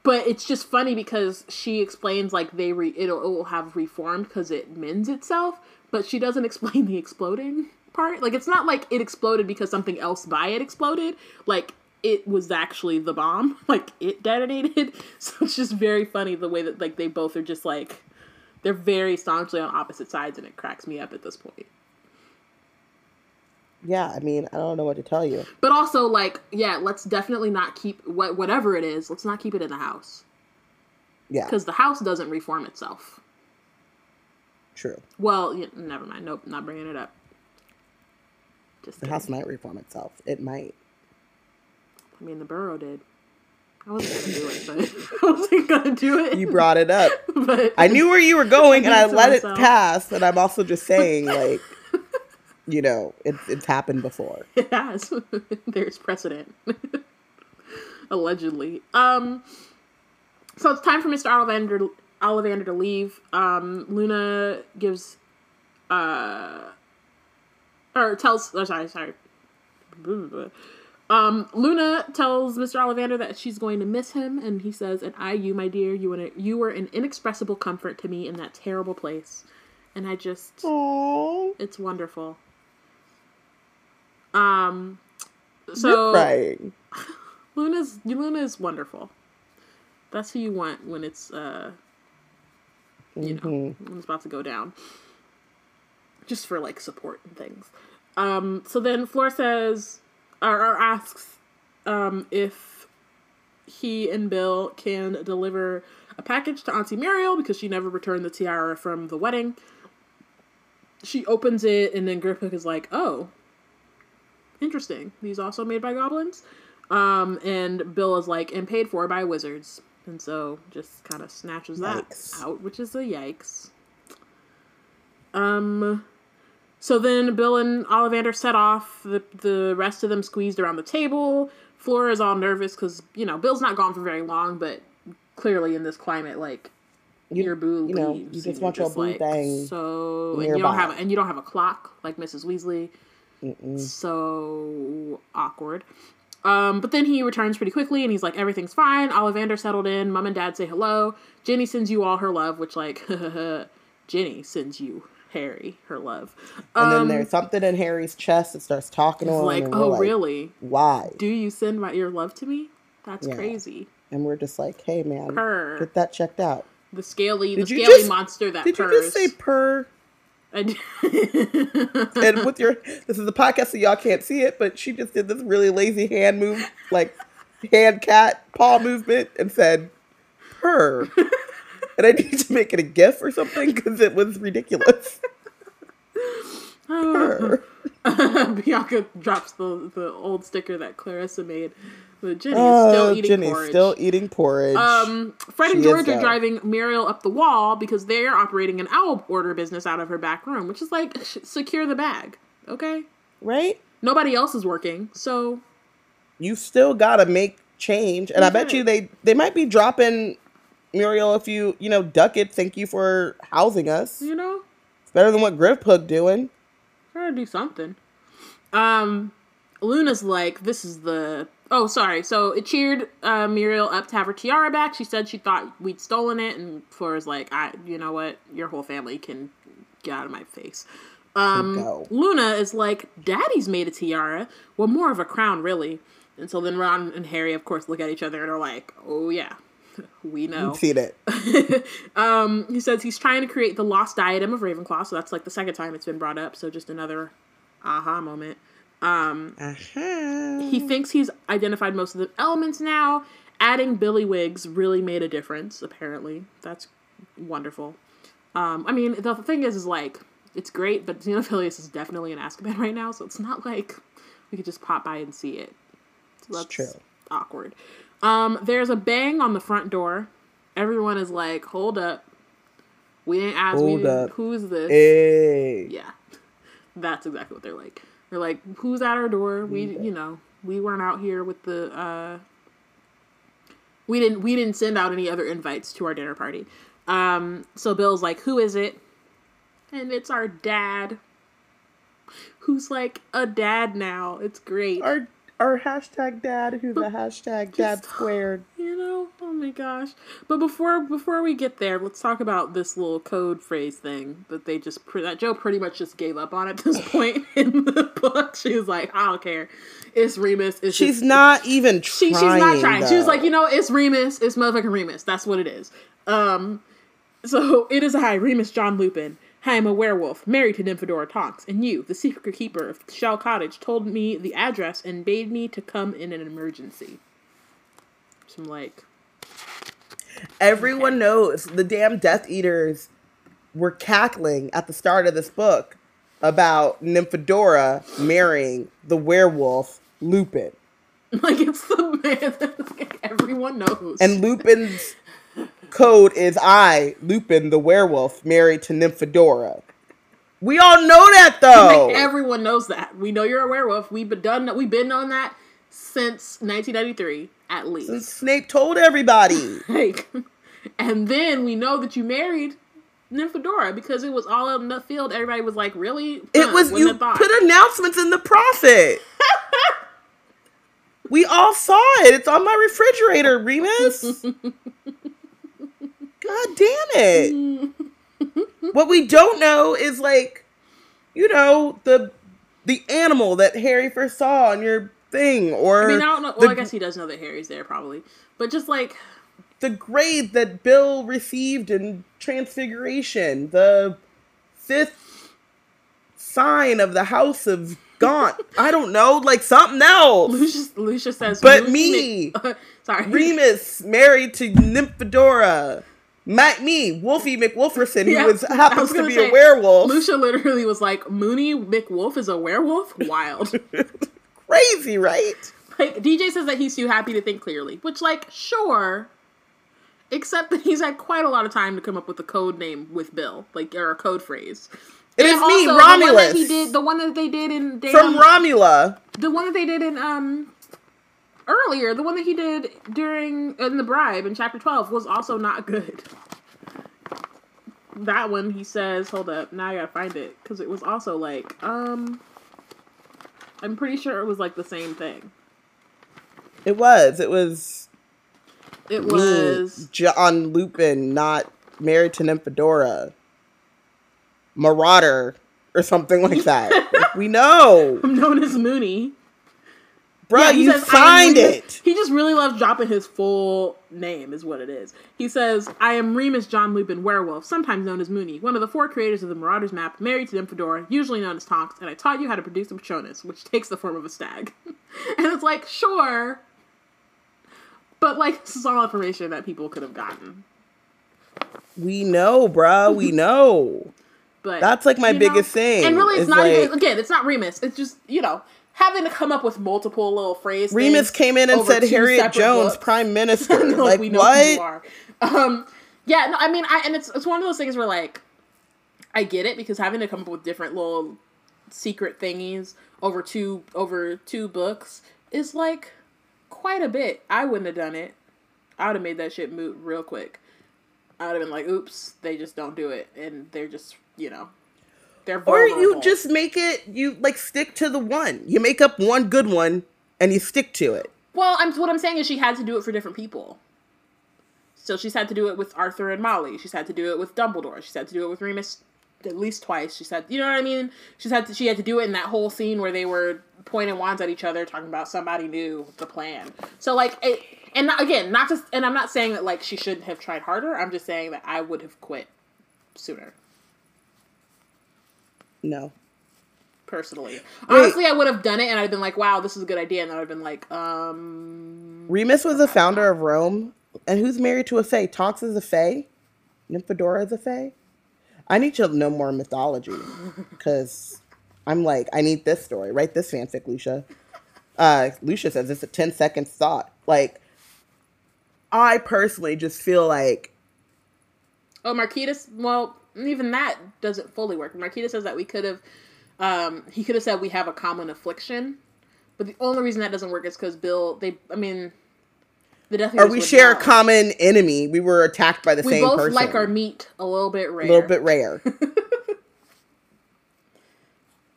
but it's just funny because she explains like they re- it'll, it will have reformed because it mends itself, but she doesn't explain the exploding part. Like it's not like it exploded because something else by it exploded. Like it was actually the bomb. Like it detonated. So it's just very funny the way that like they both are just like they're very staunchly on opposite sides, and it cracks me up at this point. Yeah, I mean, I don't know what to tell you. But also, like, yeah, let's definitely not keep what whatever it is. Let's not keep it in the house. Yeah. Because the house doesn't reform itself. True. Well, yeah, never mind. Nope, not bringing it up. Just the kidding. house might reform itself. It might. I mean, the Burrow did. I wasn't gonna do it, but I wasn't gonna do it. You brought it up, but I knew where you were going, and I let myself. it pass. And I'm also just saying, like, you know, it's it's happened before. It has. There's precedent. Allegedly. Um. So it's time for Mr. Ollivander Ollivander to leave. Um, Luna gives, uh, or tells. Oh, sorry, sorry. Um, Luna tells Mr. Ollivander that she's going to miss him, and he says, "And I, you, my dear, you and you were an inexpressible comfort to me in that terrible place." And I just, Aww. it's wonderful. Um, so You're crying. Luna's Luna is wonderful. That's who you want when it's uh, you mm-hmm. know, when it's about to go down. Just for like support and things. Um, so then Fleur says, or, or asks um, if he and Bill can deliver a package to Auntie Muriel because she never returned the tiara from the wedding. She opens it, and then Griphook is like, "Oh, interesting. These also made by goblins." Um, and Bill is like, "And paid for by wizards." and so just kind of snatches that yikes. out, which is a yikes. Um, so then Bill and Ollivander set off. The the rest of them squeezed around the table. Flora is all nervous because you know Bill's not gone for very long, but clearly in this climate, like you, your boo, you know, you just want your boo like, thing. So and you don't have and you don't have a clock like Mrs. Weasley. Mm-mm. So awkward. Um, but then he returns pretty quickly and he's like, everything's fine. Ollivander settled in. Mom and dad say hello. Ginny sends you all her love, which, like, Ginny sends you Harry her love. Um, and then um, there's something in Harry's chest that starts talking to him. Like, oh, like, really? Why? Do you send my, your love to me? That's yeah. crazy. And we're just like, hey, man, purr. get that checked out. The scaly, did the scaly just, monster that did purrs. you just say purr? and with your this is a podcast so y'all can't see it, but she just did this really lazy hand move, like hand cat paw movement, and said "purr," and I need to make it a gif or something because it was ridiculous. purr. Bianca drops the the old sticker that Clarissa made but Ginny is still eating Ginny's porridge. still eating porridge. Um, Fred she and George are driving Muriel up the wall because they're operating an owl order business out of her back room, which is like secure the bag, okay? Right. Nobody else is working, so you still gotta make change. And okay. I bet you they they might be dropping Muriel if you you know duck it. Thank you for housing us. You know, it's better than what Griphook doing. Gotta do something. Um, Luna's like, this is the Oh, sorry. So it cheered uh, Muriel up to have her tiara back. She said she thought we'd stolen it, and Flora's like, "I, you know what? Your whole family can get out of my face." Um, Luna is like, "Daddy's made a tiara. Well, more of a crown, really." And so then Ron and Harry, of course, look at each other and are like, "Oh yeah, we know." Seen it. um, he says he's trying to create the lost diadem of Ravenclaw, so that's like the second time it's been brought up. So just another aha moment. Um, uh-huh. He thinks he's identified most of the elements now. Adding Billywigs really made a difference, apparently. That's wonderful. Um, I mean, the thing is, is like, it's great, but Xenophilius is definitely in Azkaban right now, so it's not like we could just pop by and see it. So that's true. awkward. Um, there's a bang on the front door. Everyone is like, hold up. We didn't ask hold we up. who's this? Hey. Yeah. That's exactly what they're like. They're like, who's at our door? We, you know, we weren't out here with the. uh We didn't. We didn't send out any other invites to our dinner party. Um, so Bill's like, who is it? And it's our dad. Who's like a dad now. It's great. Our our hashtag dad who's a hashtag dad squared. You know, oh my gosh. But before before we get there, let's talk about this little code phrase thing that they just that Jo pretty much just gave up on at this point in the book. She was like, I don't care. It's Remus. It's she's just, not even trying. She's not trying. Though. She was like, you know, it's Remus. It's motherfucking Remus. That's what it is. Um, so it is a high Remus John Lupin. I am a werewolf, married to Nymphadora Tonks, and you, the secret keeper of Shell Cottage, told me the address and bade me to come in an emergency. So I'm like, Everyone knows the damn Death Eaters were cackling at the start of this book about Nymphadora marrying the werewolf Lupin. Like it's the man that like, everyone knows. And Lupin's code is I, Lupin the werewolf, married to Nymphadora. We all know that though. Like, everyone knows that. We know you're a werewolf. We've been done. We've been on that since 1993 at least. Since Snape told everybody. Like, and then we know that you married Nymphadora because it was all in the field. Everybody was like, "Really?" It was you put announcements in the Prophet. we all saw it. It's on my refrigerator, Remus. God damn it. what we don't know is like, you know, the the animal that Harry first saw on your thing, or I mean, I don't know. the, Well, I guess he does know that Harry's there, probably. But just like, the grade that Bill received in Transfiguration, the fifth sign of the House of Gaunt. I don't know, like something else. Lucius, Lucius says, But me. Sorry, Remus married to Nymphadora. Ma- me, Wolfie McWolferson, Yeah, who was, I happens to be say, a werewolf. Lucia literally was like, Moony McWolf is a werewolf? Wild. Crazy, right? like, DJ says that he's too happy to think clearly, which, like, sure. Except that he's had quite a lot of time to come up with a code name with Bill, like, or a code phrase. It And is me, also, The one that Romulus. he did, the one that they did in From Romula. the one that they did in um earlier, the one that he did during in the bribe in chapter twelve was also not good. That one he says, hold up, now I gotta find it because it was also like um, I'm pretty sure it was like the same thing. It was. It was It was John Lupin, not married to Nymphadora. Marauder or something like that. We know. I'm known as Moony. Bruh, Yeah, you says, "I am Remus-" it. He just really loves dropping his full name, is what it is. He says, I am Remus John Lupin Werewolf, sometimes known as Moony, one of the four creators of the Marauders map, married to Nymphadora, usually known as Tonks, and I taught you how to produce a Patronus, which takes the form of a stag. and it's like, sure. But, like, this is all information that people could have gotten. We know, bruh. We know. But That's, like, my biggest thing, And really, it's is, not even, again, it's not Remus. It's just, you know, having to come up with multiple little phrases. Remus came in and said Harriet Jones, books. Prime Minister. like, like, we know who you what? are. Um, yeah, no, I mean, I and it's it's one of those things where like, I get it because having to come up with different little secret thingies over two over two books is like quite a bit. I wouldn't have done it. I would have made that shit moot real quick. I would have been like, "Oops, they just don't do it," and they're just you know, they're Or you just make it, you like stick to the one. You make up one good one and you stick to it. Well, I'm what I'm saying is she had to do it for different people. So she's had to do it with Arthur and Molly. She's had to do it with Dumbledore. She's had to do it with Remus at least twice. She said, you know what I mean? She's had to, she had to do it in that whole scene where they were pointing wands at each other, talking about somebody knew the plan. So like, it, and not, again, not just, and I'm not saying that like she shouldn't have tried harder. I'm just saying that I would have quit sooner. No. Personally, honestly, I would have done it, and I'd been like, "Wow, this is a good idea," and then I'd been like, "Um, Remus was the founder of Rome. And who's married to a Fae? Tonks is a Fae? Nymphadora is a Fae? I need to know more mythology. Because I'm like, I need this story. Write this fanfic, Lucia. Uh, Lucia says it's a 10 second thought. Like, I personally just feel like Oh, Marquitas. Well, even that doesn't fully work. Marquitas says that we could have. Um, he could have said we have a common affliction, but the only reason that doesn't work is because Bill. They. I mean, the Death or we share a common enemy. We were attacked by the We same both person. like our meat a little bit rare. a little bit rare.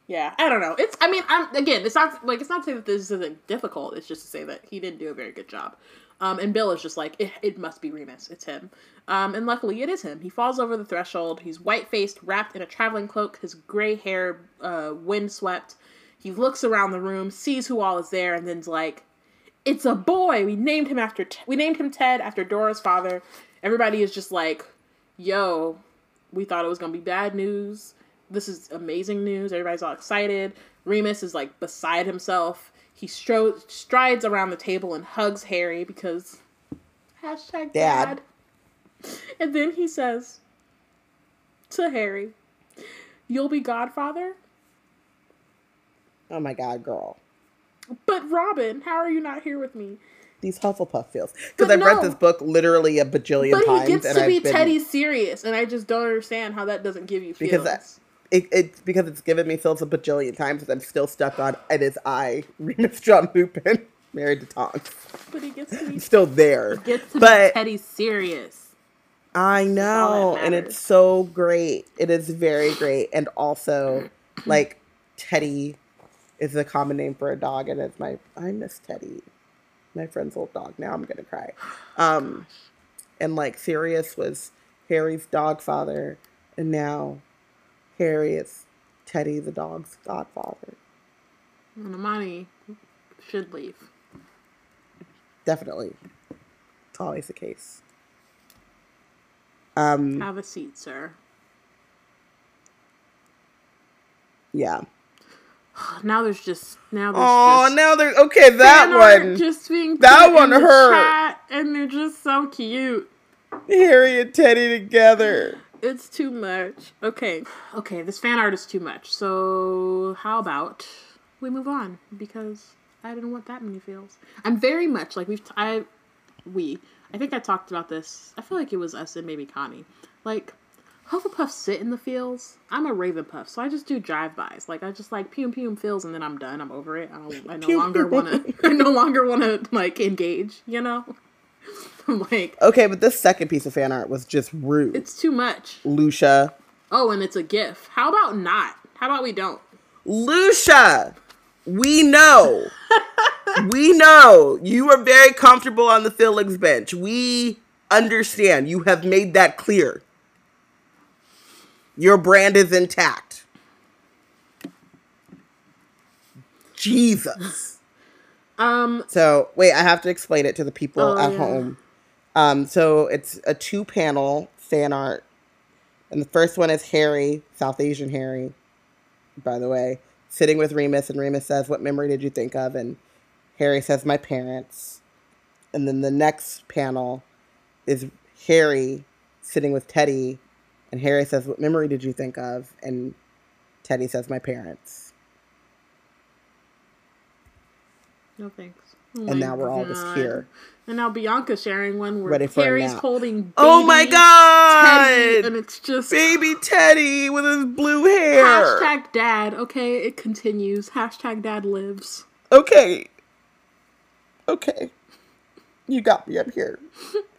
Yeah, I don't know. It's. I mean, I'm again. It's not like it's not to say that this isn't difficult. It's just to say that he didn't do a very good job. Um, and Bill is just like it, it must be Remus. It's him. Um, and luckily it is him. He falls over the threshold. He's white faced, wrapped in a traveling cloak. His gray hair, uh, windswept. He looks around the room, sees who all is there, and then's like, "It's a boy. We named him after. We named him Ted after Dora's father." Everybody is just like, "Yo, we thought it was gonna be bad news. This is amazing news. Everybody's all excited. Remus is like beside himself. He stro- strides around the table and hugs Harry because hashtag Dad. dad. And then he says to Harry, You'll be godfather? Oh my god, girl. But Robyn, how are you not here with me? These Hufflepuff feels. Because I've read this book literally a bajillion But times. he gets to I've be been, Teddy serious, and I just don't understand how that doesn't give you feelings. Because It, it's because it's given me feels a bajillion times and I'm still stuck on it is I, Remus John Lupin, married to Tonks. but he gets to be still there. He gets to But be Teddy serious. I know, and it's so great. It is very great, and also like Teddy is a common name for a dog, and it's my I miss Teddy, my friend's old dog. Now I'm gonna cry. Um, and like Sirius was Harry's dog father, and now Harry is Teddy the dog's godfather. And Amani should leave. Definitely, it's always the case. Um, Have a seat, sir. yeah. Now there's just now there's Oh, just now they're okay. That one. just being that one hurt. chat, and they're just so cute. Harry and Teddy together. It's too much. Okay, okay, this fan art is too much. So how about we move on because I didn't want that many feels. I'm very much like we've t- I we I think I talked about this. I feel like it was us and maybe Connie. Like Hufflepuff sit in the fields. I'm a Ravenpuff, so I just do drive-bys. Like I just like pew pew feels, and then I'm done. I'm over it. I, don't, I no longer want to. I no longer want to like engage. You know, I'm like Okay, but this second piece of fan art was just rude. it's too much. Lucia. Oh, and it's a GIF. How about not? How about we don't? Lucia, we know. we know you are very comfortable on the Felix bench. We understand. You have made that clear. Your brand is intact. Jesus. Um, So wait, I have to explain it to the people Oh, at yeah. home. Um, so it's a two panel fan art. And the first one is Harry, South Asian Harry, by the way, sitting with Remus, and Remus says, What memory did you think of? And Harry says, My parents. And then the next panel is Harry sitting with Teddy, and Harry says, What memory did you think of? And Teddy says, My parents. No thanks. Oh And now we're all just here. And now Bianca's sharing one where Ready for a Harry's nap. holding. Oh my baby god! Teddy, and it's just baby Teddy with his blue hair. hashtag dad. Okay, it continues. Hashtag dad lives. Okay. Okay. You got me up here.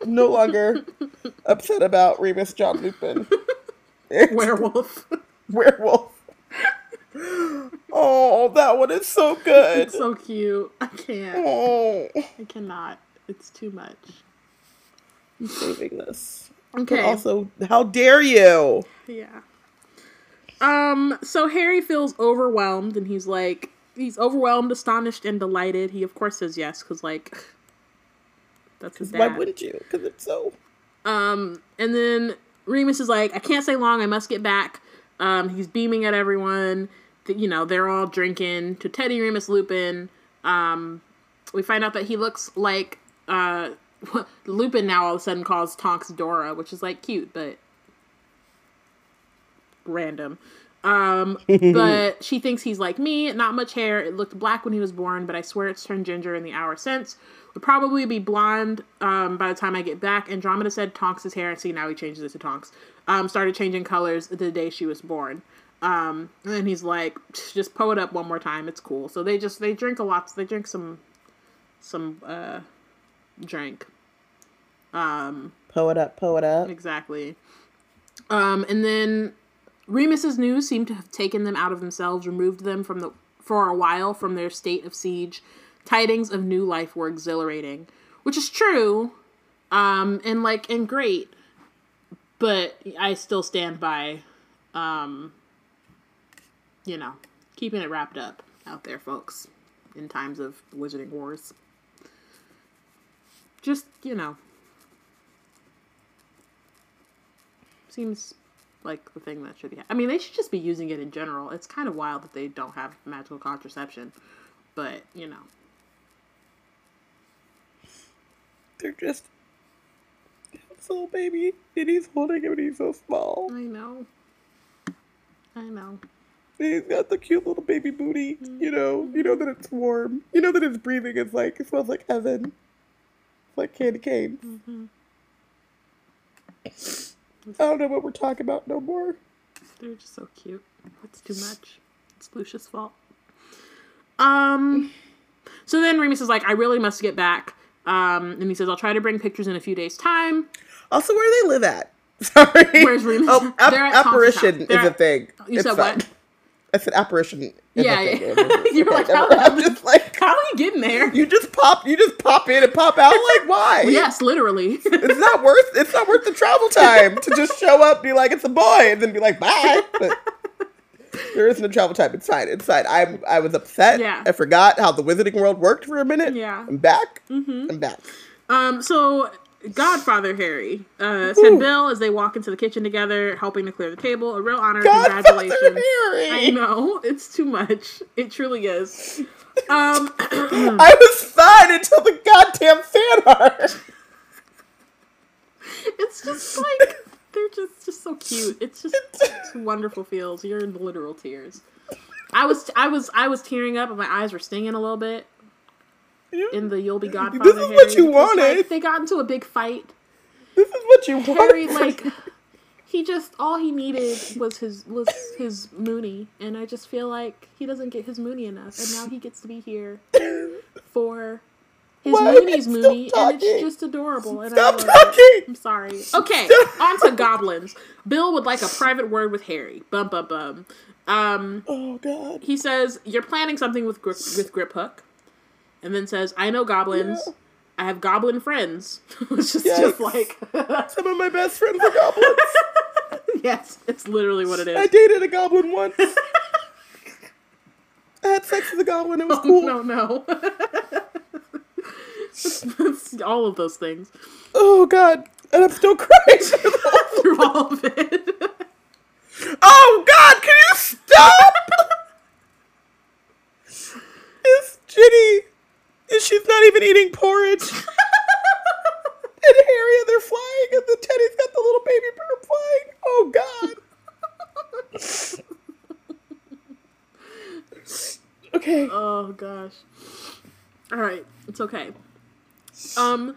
I'm no longer upset about Remus John Lupin. Werewolf. Werewolf. Oh, that one is so good. it's so cute. I can't. Oh, I cannot. It's too much. I'm saving this. Okay. But also, how dare you? Yeah. Um, so Harry feels overwhelmed and he's like he's overwhelmed, astonished, and delighted. He of course says yes, because like that's his Why wouldn't you? Because it's so. Um, and then Remus is like, I can't stay long, I must get back. Um, he's beaming at everyone. You know, they're all drinking to Teddy Remus Lupin. Um, we find out that he looks like uh Lupin now all of a sudden calls Tonks Dora, which is like cute, but random. Um, but she thinks he's like me, not much hair. It looked black when he was born, but I swear it's turned ginger in the hour since. Would probably be blonde um, by the time I get back. Andromeda said Tonks' hair, and see now he changes it to Tonks. Um, started changing colors the day she was born. Um, and then he's like, just pull it up one more time. It's cool. So they just they drink a lot. They drink some some uh drink. Um, Pull it up, pull it up. Exactly. Um, and then Remus's news seemed to have taken them out of themselves, removed them from the for a while from their state of siege. Tidings of new life were exhilarating, which is true, um, and like and great. But I still stand by, um, you know, keeping it wrapped up out there, folks, in times of wizarding wars. Just you know, seems like the thing that should be. I mean, they should just be using it in general. It's kind of wild that they don't have magical contraception, but you know, They're just this little baby, and he's holding him, and he's so small. I know. I know. He's got the cute little baby booty. You know, you know that it's warm. You know that his breathing is like it smells like heaven. It's like candy canes. I don't know what we're talking about no more. They're just so cute. That's too much. It's Lucia's fault. Um. So then Remus is like, I really must get back. Um, and he says, I'll try to bring pictures in a few days' time. Also, where do they live at? Sorry. Where's Remus? Oh, at apparition is They're a thing. You It's said fine. what? I said apparition. Yeah, yeah. You were like, how I'm just like How are you getting there? you just pop. You just pop in and pop out. Like why? yes, literally. It's not worth. It's not worth the travel time to just show up, be like it's a boy, and then be like bye. But there isn't a travel time. It's fine. It's fine. I I was upset. Yeah. I forgot how the wizarding world worked for a minute. Yeah. I'm back. Mm-hmm. I'm back. Um, so Godfather Harry uh, sent Bill as they walk into the kitchen together, helping to clear the table. A real honor. Godfather Congratulations. Harry. I know it's too much. It truly is. Um, I was fine until the goddamn fan art. it's just like they're just just so cute. It's just it's wonderful feels. You're in literal tears. I was I was I was tearing up, and my eyes were stinging a little bit in the "You'll Be Godfather." This is what Harry, you wanted. Like, they got into a big fight. This is what you wanted. Harry like he just all he needed was his was his Moony, and I just feel like he doesn't get his Moony enough, and now he gets to be here for his Why Moony's Moony, and it's just adorable. And Stop I talking. I'm sorry. Okay, Stop. on to goblins. Bill would like a private word with Harry. Bum bum bum. Um, Oh God. he says you're planning something with with Griphook, and then says I know goblins. Yeah. I have goblin friends. it's just, just like Some of my best friends are goblins. yes, it's literally what it is. I dated a goblin once. I had sex with a goblin. It was oh, cool. No, no. All of those things Oh God. And I'm still crying. through all of it. oh God, can you stop? It's Ginny. And she's not even eating porridge. and Harry and they're flying and the Teddy's got the little baby bird flying. Oh God. okay. oh gosh. All right, it's okay. Um.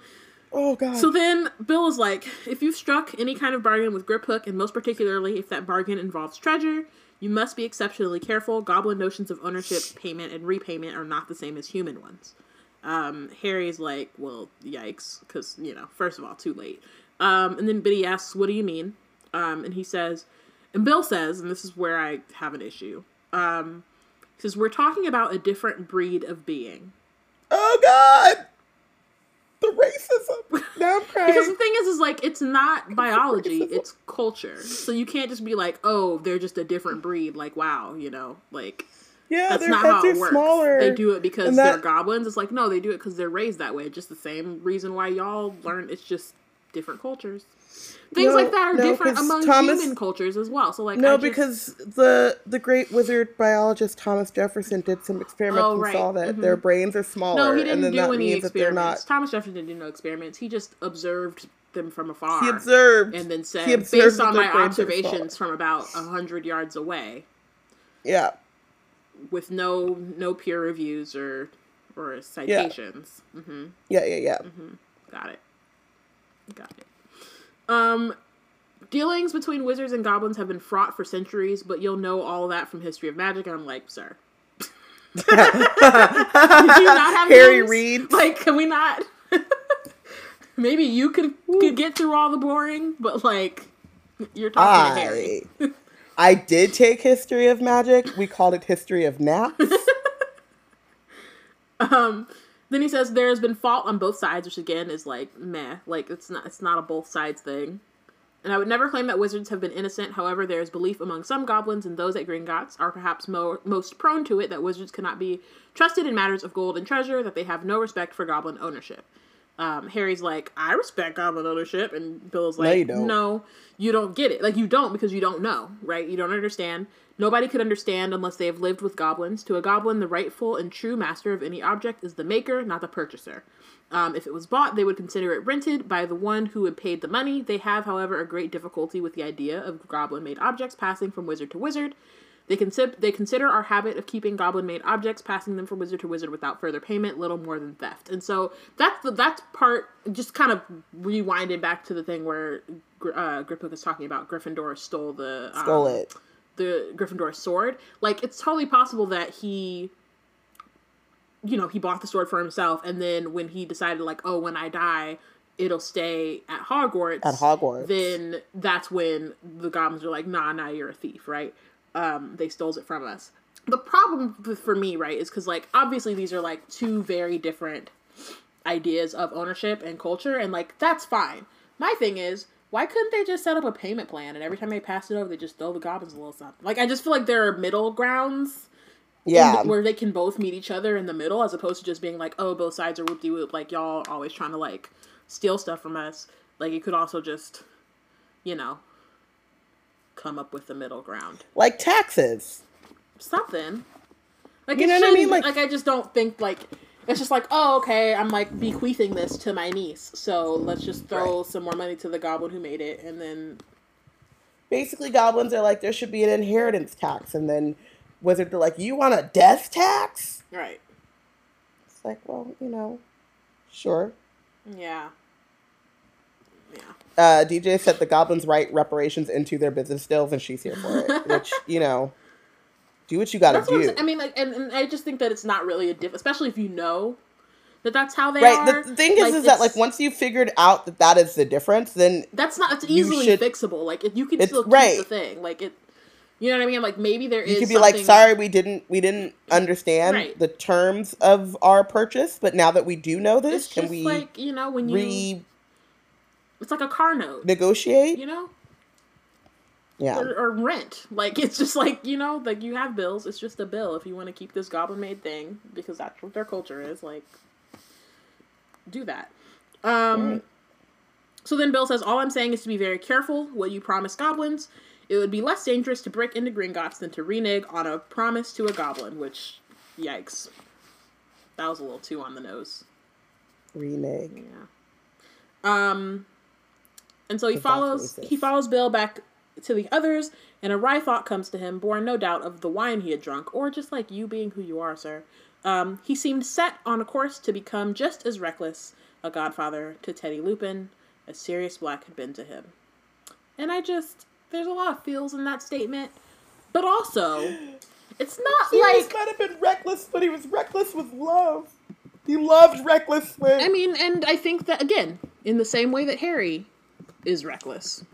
Oh God. So then Bill is like, if you've struck any kind of bargain with Griphook, and most particularly if that bargain involves treasure, you must be exceptionally careful. Goblin notions of ownership, payment, and repayment are not the same as human ones. Um, Harry's like, well, yikes, because, you know, first of all, too late. Um, and then Biddy asks, what do you mean? Um, and he says, and Bill says, and this is where I have an issue, um, he says, we're talking about a different breed of being. oh God. The racism. Now I'm crying. Because the thing is, is like it's not biology; it's culture. So you can't just be like, "Oh, they're just a different breed." Like, wow, you know, like yeah, that's their not heads how it are works. smaller. They do it because And they're goblins. It's like no, they do it because they're raised that way. Just the same reason why y'all learn. It's just different cultures. Things No, like that are no, different among Thomas- human cultures as well. So like, No, just- because the the great wizard biologist Thomas Jefferson did some experiments Oh, and saw that Mhm. their brains are smaller. no, he and didn't do that any they're experiments. not. Thomas Jefferson didn't do no experiments. He just observed them from afar. He observed. and then said, based on my observations from about a hundred yards away, Yeah, with no no peer reviews or or citations. hmm yeah, yeah, yeah. Got it. Got it. Um, dealings between wizards and goblins have been fraught for centuries, but you'll know all that from History of Magic. And I'm like, sir, did you not have Harry names? Reid. Like, can we not? Maybe you could could get through all the boring, but like, you're talking to Harry. I did take history of magic. We called it history of naps. Um, then he says there has been fault on both sides, which again is like meh, like it's not it's not a both sides thing. And I would never claim that wizards have been innocent. However, there is belief among some goblins and those at Gringotts are perhaps mo- most prone to it that wizards cannot be trusted in matters of gold and treasure, that they have no respect for goblin ownership. Um, Harry's like, I respect goblin ownership, and Bill's like, No, you don't. no, you don't get it. Like you don't because you don't know, right? You don't understand. Nobody could understand unless they have lived with goblins. To a goblin, the rightful and true master of any object is the maker, not the purchaser. Um, if it was bought, they would consider it rented by the one who had paid the money. They have, however, a great difficulty with the idea of goblin made objects passing from wizard to wizard. They, consi- they consider our habit of keeping goblin made objects, passing them from wizard to wizard without further payment, little more than theft. And so that's the that's part, just kind of rewinding back to the thing where uh, Griphook is talking about Gryffindor stole the um, Stole it. the Gryffindor sword. Like it's totally possible that he you know, he bought the sword for himself and then when he decided like, oh, when I die, it'll stay at Hogwarts. At Hogwarts. Then that's when the goblins are like, nah, nah, you're a thief, right? Um, they stole it from us. The problem for me, right, is because like obviously these are like two very different ideas of ownership and culture, and like that's fine. My thing is, why couldn't they just set up a payment plan and every time they pass it over, they just throw the goblins a little something? Like I just feel like there are middle grounds Yeah. the- where they can both meet each other in the middle, as opposed to just being like, oh, both sides are whoop de whoop, like y'all always trying to like steal stuff from us. Like you could also just, you know, come up with the middle ground, like taxes. something. Like You know what I mean? Like- like I just don't think like it's just like oh okay I'm like bequeathing this to my niece, so let's just throw Right. some more money to the goblin who made it, and then Basically, goblins are like, there should be an inheritance tax. And then wizards are like, you want a death tax? right, It's like, well, you know, sure. yeah, yeah. Uh, DJ said the goblins write reparations into their business deals, and she's here for it. Which, you know, do what you got to That's what I'm do. I mean, like, and, and I just think that it's not really a diff, especially if you know that that's how they Right. are. Right. The thing is, is that like once you figured out that that is the difference, then that's not. It's easily should- fixable. Like, if you can still keep right. the thing, like it. You know what I mean? Like maybe there is. you could be like, sorry, we didn't, we didn't understand Right. the terms of our purchase, but now that we do know this, It's can just we like you know when you. It's like a car note. Negotiate. You know, yeah. or, or rent. Like it's just like you know, like you have bills. It's just a bill if you want to keep this goblin made thing because that's what their culture is. Like, do that. Um. Right. So then Bill says, "All I'm saying is to be very careful what you promise goblins. It would be less dangerous to break into Gringotts than to renege on a promise to a goblin." Which, yikes, that was a little too on the nose. Renege. Yeah. Um, and so he follows he follows Bill back to the others, and a wry thought comes to him, born no doubt of the wine he had drunk, or just like you being who you are, sir. Um, he seemed set on a course to become just as reckless a godfather to Teddy Lupin as Sirius Black had been to him. And I just there's a lot of feels in that statement, but also it's not Sirius like might have been reckless, but he was reckless with love. He loved recklessly. I mean, and I think that again, in the same way that Harry is reckless.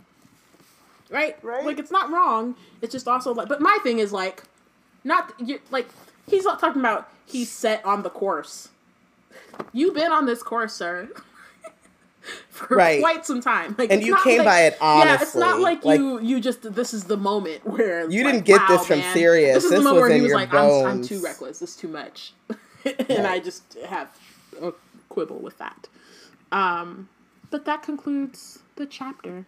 Right? Right. Like it's not wrong. It's just also like but my thing is like not you like he's not talking about he's set on the course. You've been on this course, sir. For Right. quite some time. Like And you came like- by it honestly. Yeah, it's not like, Like- you you just this is the moment where You didn't get wow, this from man. Sirius. This is This the moment where he was like, I'm, I'm too reckless. This is too much. and Right. I just have a quibble with that. Um, but that concludes the chapter.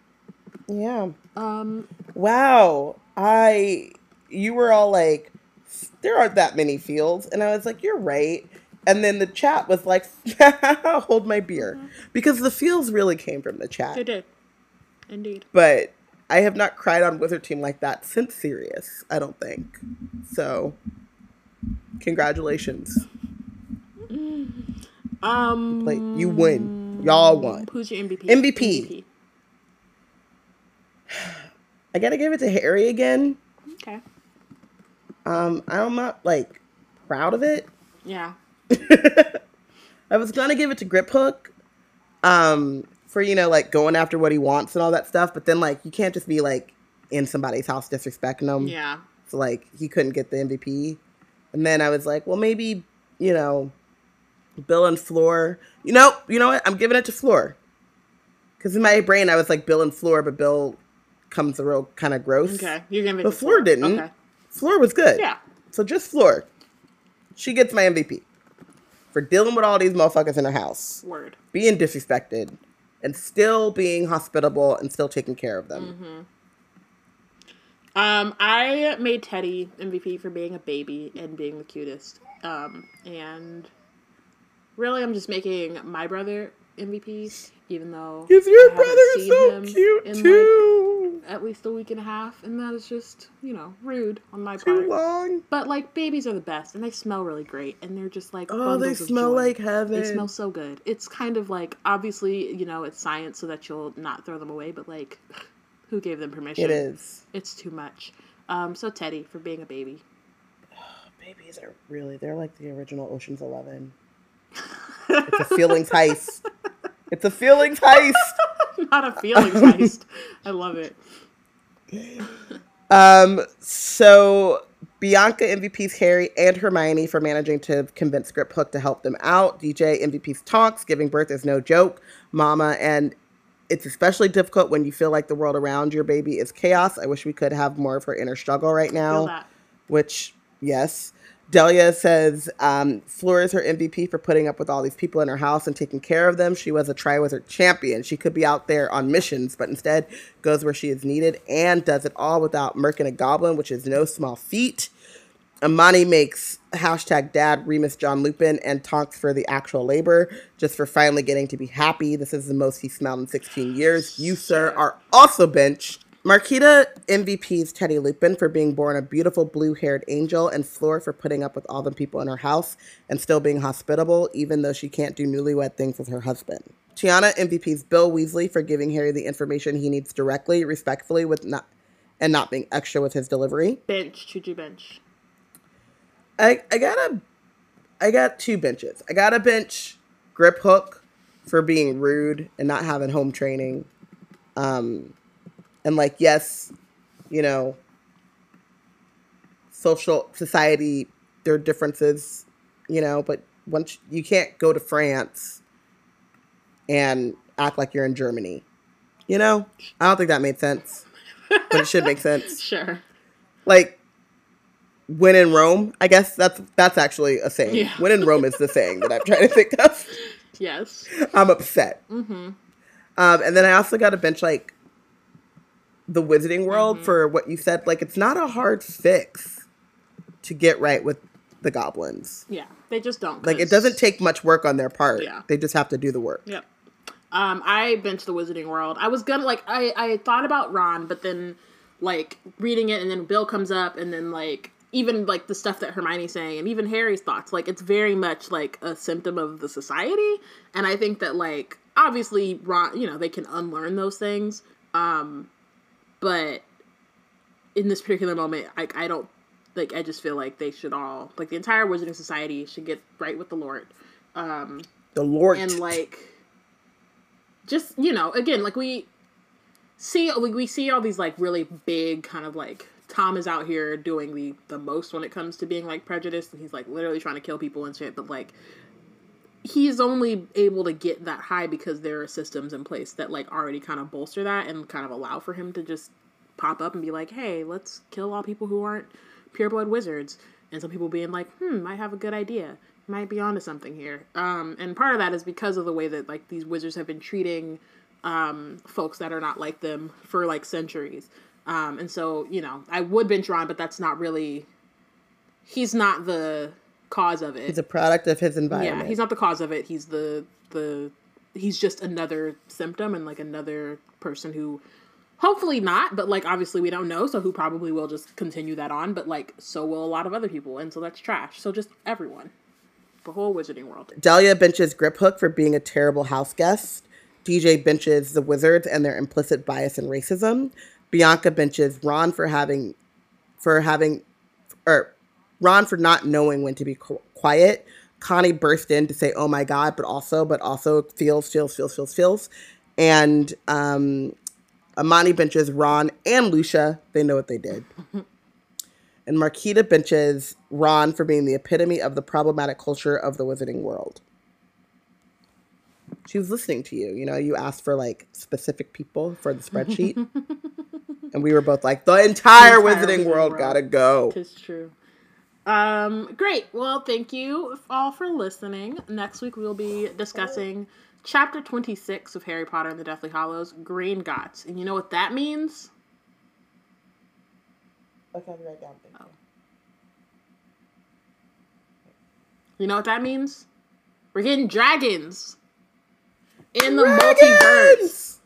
yeah. Um, Wow. I. You were all like, there aren't that many fields, and I was like, you're right. And then the chat was like, hold my beer, because the feels really came from the chat. they did, indeed. But I have not cried on Wizard Team like that since Sirius. I don't think. So, congratulations. Um, Like you win. Y'all won. Who's your MVP? MVP. I gotta give it to Harry again. Okay. Um, I'm not like proud of it. Yeah. I was gonna give it to Griphook, um, for you know like going after what he wants and all that stuff. But then like you can't just be like in somebody's house disrespecting them. Yeah. So like he couldn't get the MVP. And then I was like, well maybe you know, Bill and Fleur. You know, you know what? I'm giving it to Fleur. Because in my brain I was like Bill and Fleur, but Bill comes a real kind of gross. Okay. You're gonna. But Fleur didn't. Okay. Fleur was good. Yeah. So just Fleur. She gets my MVP. for dealing with all these motherfuckers in her house, Word. being disrespected, and still being hospitable and still taking care of them. Um, I made Teddy MVP for being a baby and being the cutest. Um, and really, I'm just making my brother MVP, even though Because your brother is so cute too. like, too. at least a week and a half, and that is just you know rude on my Too part. long. But like babies are the best, and they smell really great, and they're just like Oh, they bundles of smell joy. like heaven. They smell so good. It's kind of like obviously you know it's science so that you'll not throw them away, but like who gave them permission? It is. It's too much. Um, so Teddy for being a baby. Babies are really, they're like the original Ocean's Eleven. it's a feelings heist. It's a feelings heist. Not a feelings heist. I love it. Um, so Bianca MVP's Harry and Hermione for managing to convince Griphook to help them out. DJ MVP's Tonks, giving birth is no joke. Mama, and it's especially difficult when you feel like the world around your baby is chaos. I wish we could have more of her inner struggle right Feel now. that. which yes delia says um, Fleur is her mvp for putting up with all these people in her house and taking care of them she was a triwizard champion she could be out there on missions but instead goes where she is needed and does it all without murking a goblin which is no small feat Amani makes hashtag dad Remus John Lupin and Tonks for the actual labor, just for finally getting to be happy. This is the most he smelled in 16 years. You, sir, are also benched. Marquita MVP's Teddy Lupin for being born a beautiful blue haired angel, and Fleur for putting up with all the people in her house and still being hospitable, even though she can't do newlywed things with her husband. Tiana MVP's Bill Weasley for giving Harry the information he needs directly, respectfully, with not and not being extra with his delivery. Bench, Chuju bench. I I got a I got two benches. I got a bench Griphook for being rude and not having home training. Um and like yes, you know, social society there are differences, you know, but once you can't go to France and act like you're in Germany. You know? I don't think that made sense. But it should make sense Sure. like when in Rome, I guess that's that's actually a saying. Yeah. When in Rome is the saying that I'm trying to think of. Yes. I'm upset. Mm-hmm. Um, and then I also got a bench like the Wizarding World Mm-hmm. for what you said. Like it's not a hard fix to get right with the goblins. Yeah. They just don't. Like it doesn't take much work on their part. Yeah. They just have to do the work. Yep. Um, I benched the Wizarding World. I was gonna like I I thought about Ron, but then like reading it, and then Bill comes up, and then like even like the stuff that Hermione's saying, and even Harry's thoughts. Like it's very much like a symptom of the society, and I think that like obviously Ron, you know, they can unlearn those things. Um, but in this particular moment, I I don't like. I just feel like they should all like the entire Wizarding Society should get right with the Lord. Um, The Lord. and like just you know again like we see we, we see all these like really big kind of like tom is out here doing the the most when it comes to being like prejudiced and he's like literally trying to kill people and shit but like he's only able to get that high because there are systems in place that like already kind of bolster that and kind of allow for him to just pop up and be like hey let's kill all people who aren't pureblood wizards. And some people being like hmm i have a good idea. Might be onto something here. Um and part of that is because of the way that like these wizards have been treating um folks that are not like them for like centuries. Um and so you know i would bench ron but that's not really he's not the cause of it He's a product of his environment. yeah, he's not the cause of it. He's the the he's just another symptom and like another person who hopefully not, but like obviously we don't know, so who probably will just continue that on, but like so will a lot of other people, and so that's trash. So just everyone. The whole wizarding world. Dahlia benches Griphook for being a terrible house guest. DJ benches the Wizards and their implicit bias and racism. Bianca benches Ron for having, for having, or Ron for not knowing when to be qu- quiet. Connie burst in to say, "Oh my God!" But also, but also feels, feels, feels, feels, feels. And um, Amani benches Ron and Lucia. They know what they did. and Marquita benches Ron for being the epitome of the problematic culture of the wizarding world. She was listening to you. You know, you asked for like specific people for the spreadsheet. and we were both like, the entire, The entire wizarding, Wizarding world, world. gotta go. It's true. Um, great. Well, thank you all for listening. Next week we'll be discussing chapter 26 of Harry Potter and the Deathly Hallows, Gringotts. And you know what that means? Okay, I'll be right down. Thank you. You know what that means? We're getting dragons in the Dragons! multiverse.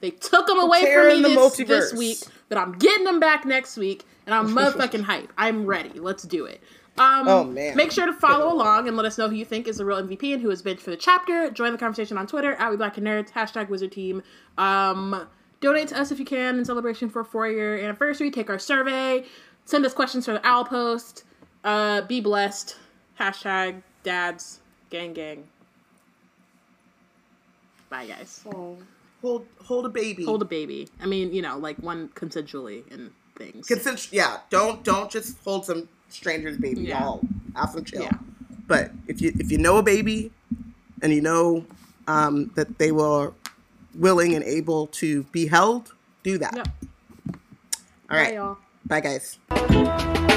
They took them away from me this, this week, but I'm getting them back next week, and I'm motherfucking hype. I'm ready. Let's do it. Um, Oh, man. Make sure to follow along and let us know who you think is the real MVP and who is bench for the chapter. Join the conversation on Twitter at We Black and Nerds hashtag Wizard Team. Um, donate to us if you can in celebration for a four year anniversary. Take our survey. Send us questions for the Owl Post. Uh, be blessed. Hashtag Dads Gang Gang. Bye, guys. Hold, hold a baby. Hold a baby. I mean, you know, like one consensually and things. Consent. Yeah. Don't don't just hold some stranger's baby. Yeah. Y'all have some chill. Yeah. But if you if you know a baby, and you know um, that they were willing and able to be held, do that. Yep. All right. Bye, y'all. Bye, guys.